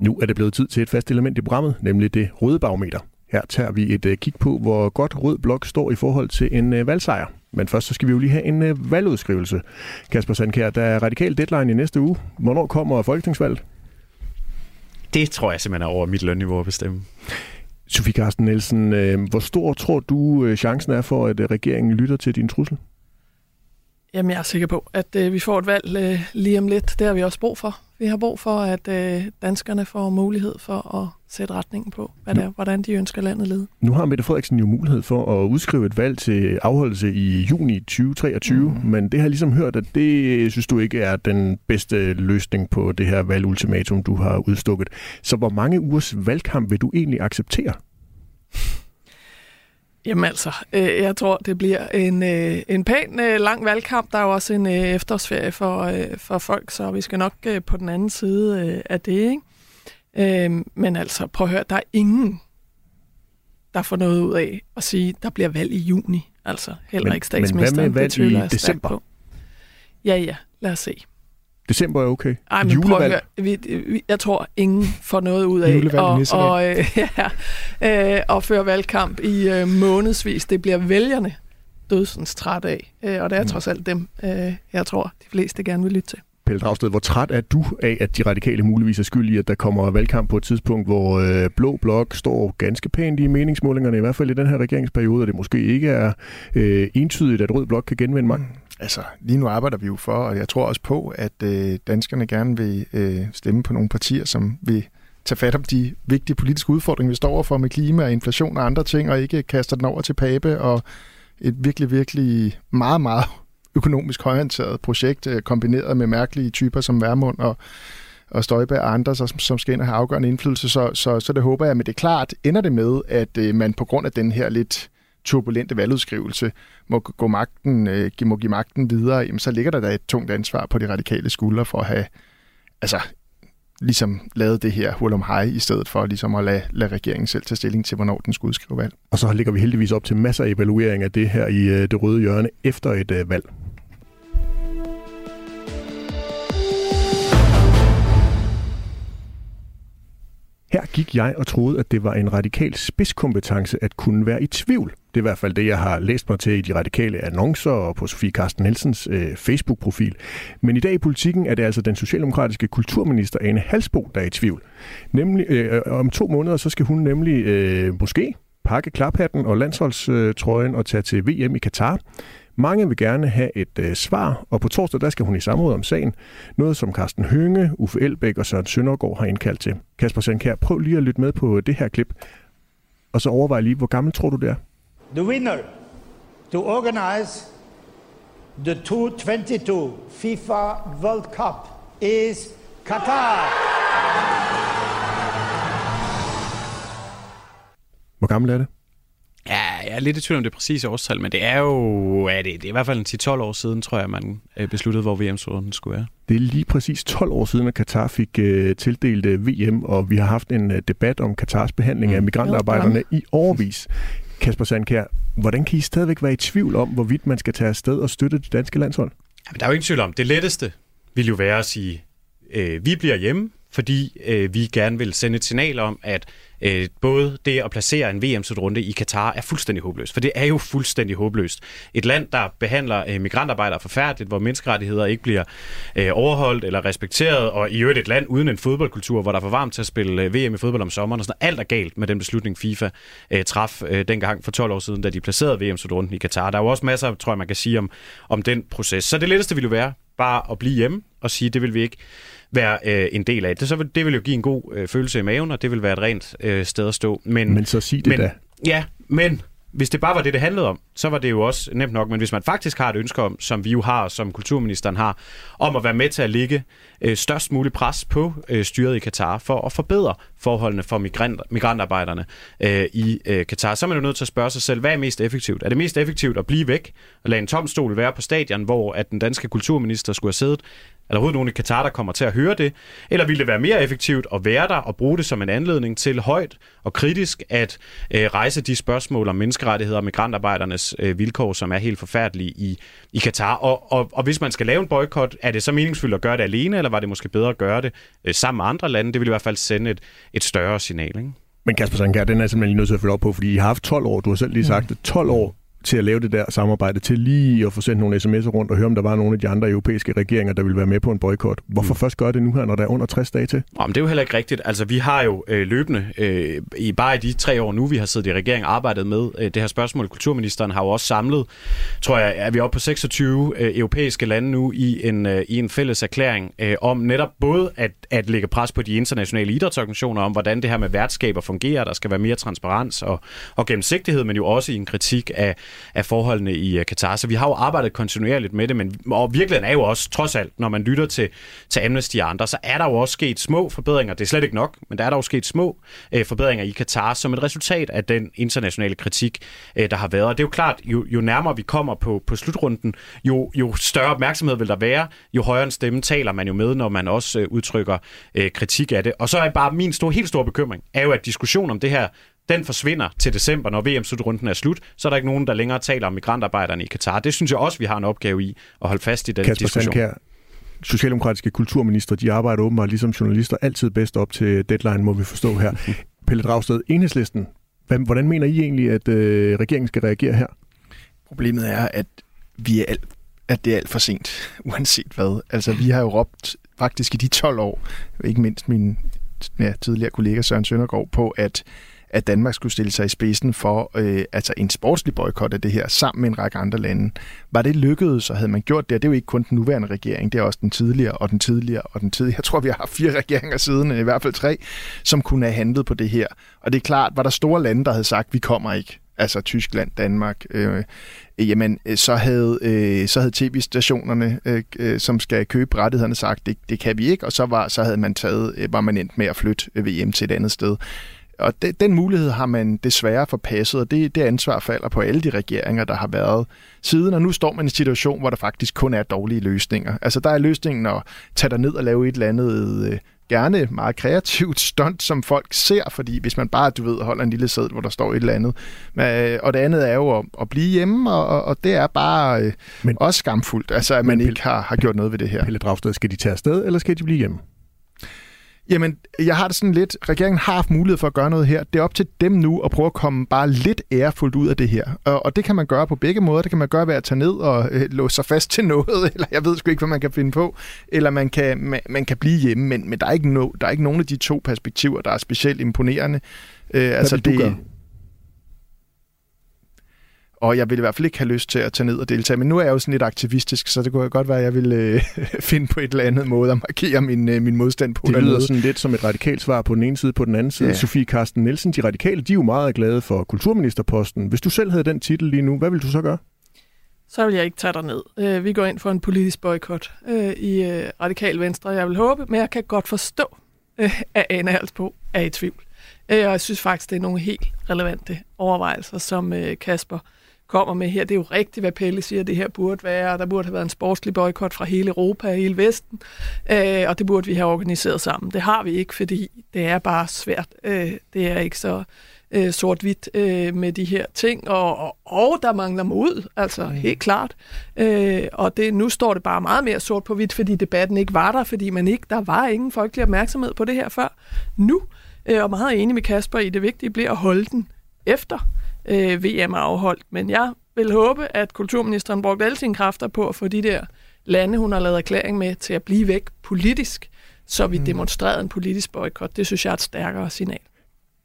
Nu er det blevet tid til et fast element i programmet, nemlig det røde barometer. Her tager vi et uh, kig på, hvor godt Rød Blok står i forhold til en uh, valgsejr. Men først så skal vi jo lige have en uh, valgudskrivelse. Kasper Sandkær, der er radikal deadline i næste uge. Hvornår kommer folketingsvalget? Det tror jeg simpelthen er over mit lønniveau at bestemme. Sofie Carsten Nielsen, uh, hvor stor tror du uh, chancen er for, at regeringen lytter til din trussel? Jamen, jeg er sikker på, at øh, vi får et valg øh, lige om lidt. Det har vi også brug for. Vi har brug for, at øh, danskerne får mulighed for at sætte retningen på, hvad det er, hvordan de ønsker landet ledet. Nu har Mette Frederiksen jo mulighed for at udskrive et valg til afholdelse i juni 2023, mm. men det har ligesom hørt, at det synes du ikke er den bedste løsning på det her valgultimatum, du har udstukket. Så hvor mange ugers valgkamp vil du egentlig acceptere? Jamen altså, øh, jeg tror, det bliver en, øh, en pæn øh, lang valgkamp. Der er jo også en øh, efterårsferie for, øh, for folk, så vi skal nok øh, på den anden side øh, af det. Ikke? Øh, men altså, prøv at høre, der er ingen, der får noget ud af at sige, at der bliver valg i juni. Altså, heller Men- ikke statsministeren. men hvad med valg i december? På. Ja, ja, lad os se. December er okay. Ej, men prøv at vi, vi, jeg tror, ingen får noget ud af Julevalg Nissedal. og, øh, ja, øh, at føre valgkamp i øh, månedsvis. Det bliver vælgerne dødsens træt af, øh, og det er Mm. trods alt dem, øh, jeg tror, de fleste gerne vil lytte til. Pelle Dragsted, hvor træt er du af, at de radikale muligvis er skyld i, at der kommer valgkamp på et tidspunkt, hvor øh, Blå Blok står ganske pænt i meningsmålingerne, i hvert fald i den her regeringsperiode, og det måske ikke er øh, entydigt, at Rød Blok kan genvinde magten? Altså, lige nu arbejder vi jo for, og jeg tror også på, at øh, danskerne gerne vil øh, stemme på nogle partier, som vil tage fat om de vigtige politiske udfordringer, vi står overfor med klima og inflation og andre ting, og ikke kaster den over til Pape og et virkelig, virkelig meget, meget økonomisk højorienteret projekt, øh, kombineret med mærkelige typer som Værmund og, og Støjberg og andre, som, som skal ind og have afgørende indflydelse. Så, så, så det håber jeg, men det er klart, ender det med, at øh, man på grund af den her lidt turbulente valgudskrivelse må gå magten, øh, må give magten videre, jamen, så ligger der da et tungt ansvar på de radikale skuldre for at have altså, ligesom lavet det her hul om hej, i stedet for ligesom at lade, lade regeringen selv tage stilling til, hvornår den skulle udskrive valg. Og så ligger vi heldigvis op til masser af evaluering af det her i øh, det røde hjørne efter et øh, valg. Her gik jeg og troede, at det var en radikal spidskompetence at kunne være i tvivl. Det er i hvert fald det, jeg har læst mig til i de radikale annoncer og på Sofie Carsten Nielsens øh, Facebook-profil. Men i dag i politikken er det altså den socialdemokratiske kulturminister Ane Halsbo, der er i tvivl. Nemlig, øh, om to måneder, så skal hun nemlig øh, måske pakke klaphatten og landsholdstrøjen og tage til VM i Katar. Mange vil gerne have et øh, svar, og på torsdag der skal hun i samråd om sagen. Noget som Carsten Hønge, Uffe Elbæk og Søren Søndergaard har indkaldt til. Kasper Sandkær, prøv lige at lytte med på det her klip, og så overvej lige, hvor gammel tror du det er? The winner to organize the 2022 FIFA World Cup is Qatar. Hvor gammel er det? Ja, jeg er lidt i tvivl om det præcise årstal, men det er jo ja, det, det er i hvert fald en 10-12 år siden, tror jeg, man øh, besluttede, hvor VM-slutten skulle være. Det er lige præcis 12 år siden, at Katar fik øh, tildelt øh, VM, og vi har haft en øh, debat om Katars behandling Mm. af migrantarbejderne i årvis. Kasper Sandkær, hvordan kan I stadigvæk være i tvivl om, hvorvidt man skal tage afsted og støtte det danske landshold? Jamen, der er jo ingen tvivl om, det letteste vil jo være at sige, øh, vi bliver hjemme, fordi øh, vi gerne vil sende et signal om, at øh, både det at placere en VM-slutrunde i Katar er fuldstændig håbløst. For det er jo fuldstændig håbløst. Et land, der behandler øh, migrantarbejdere forfærdeligt, hvor menneskerettigheder ikke bliver øh, overholdt eller respekteret, og i øvrigt et land uden en fodboldkultur, hvor der er for varmt til at spille øh, VM i fodbold om sommeren, og sådan noget. Alt er galt med den beslutning, FIFA øh, traf øh, dengang for 12 år siden, da de placerede VM-slutrunden i Katar. Der er jo også masser, tror jeg, man kan sige om, om den proces. Så det letteste ville jo være bare at blive hjemme og sige, det vil vi ikke være øh, en del af. Det, så vil, det vil jo give en god øh, følelse i maven, og det vil være et rent øh, sted at stå. Men, Men så sig det men, da. Ja, men hvis det bare var det, det handlede om, så var det jo også nemt nok. Men hvis man faktisk har et ønske om, som vi jo har, som kulturministeren har, om at være med til at lægge øh, størst mulig pres på øh, styret i Katar for at forbedre forholdene for migrant, migrantarbejderne øh, i øh, Katar, så er man jo nødt til at spørge sig selv, hvad er mest effektivt? Er det mest effektivt at blive væk og lade en tom stol være på stadion, hvor at den danske kulturminister skulle have siddet? eller overhovedet nogen i Katar, der kommer til at høre det? Eller ville det være mere effektivt at være der og bruge det som en anledning til højt og kritisk at øh, rejse de spørgsmål om menneskerettigheder og migrantarbejdernes øh, vilkår, som er helt forfærdelige i, i Katar? Og, og, og hvis man skal lave en boykot, er det så meningsfuldt at gøre det alene, eller var det måske bedre at gøre det øh, sammen med andre lande? Det ville i hvert fald sende et, et større signal, ikke? Men Kasper Sandkær, den er simpelthen lige nødt til at følge op på, fordi I har haft 12 år, du har selv lige sagt det, 12 år til at lave det der samarbejde, til lige at få sendt nogle sms'er rundt og høre, om der var nogle af de andre europæiske regeringer, der ville være med på en boykot. Hvorfor mm. først gøre det nu her, når der er under 60 dage til? Jamen, det er jo heller ikke rigtigt. Altså, vi har jo øh, løbende, øh, i bare i de tre år nu, vi har siddet i regeringen arbejdet med øh, det her spørgsmål. Kulturministeren har jo også samlet, tror jeg, er vi oppe på 26 øh, europæiske lande nu i en, øh, i en fælles erklæring øh, om netop både at, at lægge pres på de internationale idrætsorganisationer om, hvordan det her med værtskaber fungerer. Der skal være mere transparens og, og gennemsigtighed, men jo også i en kritik af af forholdene i øh, Katar. Så vi har jo arbejdet kontinuerligt med det, men og virkeligheden er jo også, trods alt, når man lytter til, til Amnesty og andre, så er der jo også sket små forbedringer. Det er slet ikke nok, men der er der jo sket små øh, forbedringer i Katar som et resultat af den internationale kritik, øh, der har været. Og det er jo klart, jo, jo nærmere vi kommer på, på slutrunden, jo, jo større opmærksomhed vil der være, jo højere en stemme taler man jo med, når man også øh, udtrykker øh, kritik af det. Og så er bare min store, helt store bekymring, er jo, at diskussion om det her den forsvinder til december, når VM-slutrunden er slut, så er der ikke nogen, der længere taler om migrantarbejderne i Katar. Det synes jeg også, vi har en opgave i at holde fast i den Kasper diskussion. Sandkær, socialdemokratiske kulturminister, de arbejder åbenbart ligesom journalister altid bedst op til deadline, må vi forstå her. Pelle Dragsted, Enhedslisten, hvordan mener I egentlig, at øh, regeringen skal reagere her? Problemet er, at vi er alt, at det er alt for sent, uanset hvad. Altså, vi har jo råbt faktisk i de 12 år, ikke mindst min ja, tidligere kollega Søren Søndergaard, på, at at Danmark skulle stille sig i spidsen for øh, altså en sportslig boykot af det her, sammen med en række andre lande. Var det lykkedes, så havde man gjort det, og det er jo ikke kun den nuværende regering, det er også den tidligere, og den tidligere, og den tidligere. Jeg tror, vi har haft fire regeringer siden, i hvert fald tre, som kunne have handlet på det her. Og det er klart, var der store lande, der havde sagt, vi kommer ikke, altså Tyskland, Danmark, øh, jamen øh, så havde, øh, så havde tv-stationerne, øh, øh, som skal købe rettighederne, sagt, det, det kan vi ikke, og så var, så havde man taget, øh, var man endt med at flytte øh, VM til et andet sted. Og det, den mulighed har man desværre forpasset, og det, det ansvar falder på alle de regeringer, der har været siden, og nu står man i en situation, hvor der faktisk kun er dårlige løsninger. Altså der er løsningen at tage dig ned og lave et eller andet øh, gerne meget kreativt stunt, som folk ser, fordi hvis man bare, du ved, holder en lille sæd, hvor der står et eller andet. Øh, og det andet er jo at, at blive hjemme, og, og det er bare øh, men, også skamfuldt, altså at man ikke har, har gjort noget ved det her. Pelle Dragsted, skal de tage afsted, eller skal de blive hjemme? Jamen, jeg har det sådan lidt, regeringen har haft mulighed for at gøre noget her. Det er op til dem nu at prøve at komme bare lidt ærefuldt ud af det her. Og, og det kan man gøre på begge måder. Det kan man gøre ved at tage ned og øh, låse sig fast til noget, eller jeg ved sgu ikke, hvad man kan finde på. Eller man kan, man, man kan blive hjemme, men, men der, er ikke no, der er ikke nogen af de to perspektiver, der er specielt imponerende. Øh, hvad altså, vil du det, gøre? Og jeg ville i hvert fald ikke have lyst til at tage ned og deltage. Men nu er jeg jo sådan lidt aktivistisk, så det kunne godt være, at jeg ville øh, finde på et eller andet måde at markere min, øh, min modstand på. Det lyder sådan lidt som et radikalt svar på den ene side, på den anden side. Ja. Sofie Karsten Nielsen, de radikale, de er jo meget glade for kulturministerposten. Hvis du selv havde den titel lige nu, hvad vil du så gøre? Så vil jeg ikke tage dig ned. Øh, vi går ind for en politisk boykot øh, i øh, Radikal Venstre. Jeg vil håbe, men jeg kan godt forstå, at Anna Halsbo er i tvivl. Og jeg synes faktisk, det er nogle helt relevante overvejelser, som Kasper kommer med her. Det er jo rigtigt, hvad Pelle siger, det her burde være. Der burde have været en sportslig boykot fra hele Europa og hele Vesten, øh, og det burde vi have organiseret sammen. Det har vi ikke, fordi det er bare svært. Øh, det er ikke så øh, sort-hvidt øh, med de her ting, og, og, og der mangler mod, altså mm. helt klart. Øh, og det, nu står det bare meget mere sort på hvidt, fordi debatten ikke var der, fordi man ikke, der var ingen folkelig opmærksomhed på det her før. Nu, øh, og meget enig med Kasper i, det vigtige bliver at holde den efter øh, VM er afholdt. Men jeg vil håbe, at kulturministeren brugte alle sine kræfter på at få de der lande, hun har lavet erklæring med, til at blive væk politisk, så vi mm. demonstrerede en politisk boykot. Det synes jeg er et stærkere signal.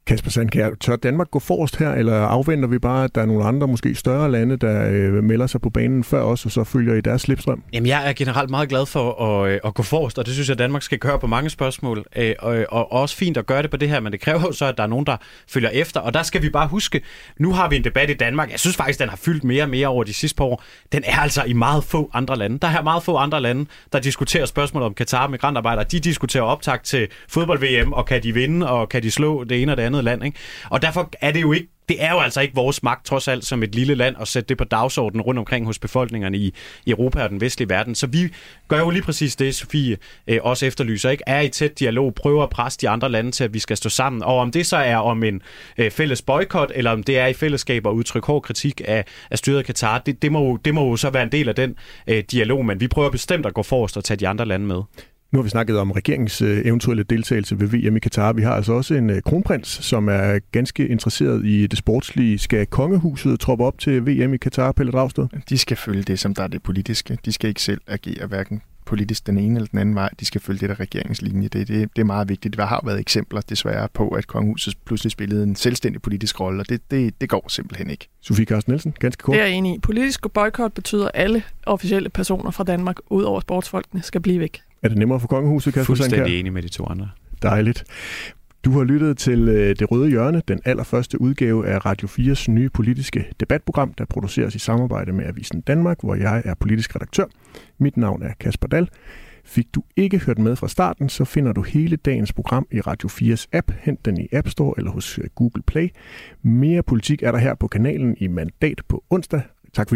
Kasper Sandkær, tør Danmark gå forrest her, eller afventer vi bare, at der er nogle andre, måske større lande, der øh, melder sig på banen før os, og så følger i deres slipstrøm? Jamen, jeg er generelt meget glad for at, øh, at gå forrest, og det synes jeg, at Danmark skal gøre på mange spørgsmål. Øh, og, øh, og også fint at gøre det på det her, men det kræver jo så, at der er nogen, der følger efter. Og der skal vi bare huske, nu har vi en debat i Danmark. Jeg synes faktisk, den har fyldt mere og mere over de sidste par år. Den er altså i meget få andre lande. Der er meget få andre lande, der diskuterer spørgsmål om Katar migrantarbejdere. De diskuterer optag til fodbold-VM, og kan de vinde, og kan de slå det ene og det andet land. Ikke? Og derfor er det jo ikke det er jo altså ikke vores magt, trods alt, som et lille land, at sætte det på dagsordenen rundt omkring hos befolkningerne i, Europa og den vestlige verden. Så vi gør jo lige præcis det, Sofie øh, også efterlyser, ikke? er i tæt dialog, prøver at presse de andre lande til, at vi skal stå sammen. Og om det så er om en øh, fælles boykot, eller om det er i fællesskab at udtrykke hård kritik af, af styret Katar, det, det, må, det må jo så være en del af den øh, dialog, men vi prøver bestemt at gå forrest og tage de andre lande med. Nu har vi snakket om regeringens øh, eventuelle deltagelse ved VM i Katar. Vi har altså også en øh, kronprins, som er ganske interesseret i det sportslige. Skal kongehuset troppe op til VM i Katar, Pelle Dragsted? De skal følge det, som der er det politiske. De skal ikke selv agere hverken politisk den ene eller den anden vej. De skal følge det der regeringslinje. Det, det, det er meget vigtigt. Der har været eksempler desværre på, at kongehuset pludselig spillede en selvstændig politisk rolle, og det, det, det går simpelthen ikke. Sofie Carsten Nielsen, ganske kort. Det er jeg enig i. Politisk boykot betyder, at alle officielle personer fra Danmark, ud over sportsfolkene, skal blive væk. Er det nemmere for kongehuset, Kasper Fuldstændig enig med de to andre. Dejligt. Du har lyttet til øh, Det Røde Hjørne, den allerførste udgave af Radio 4's nye politiske debatprogram, der produceres i samarbejde med Avisen Danmark, hvor jeg er politisk redaktør. Mit navn er Kasper Dal. Fik du ikke hørt med fra starten, så finder du hele dagens program i Radio 4's app. Hent den i App Store eller hos øh, Google Play. Mere politik er der her på kanalen i Mandat på onsdag. Tak for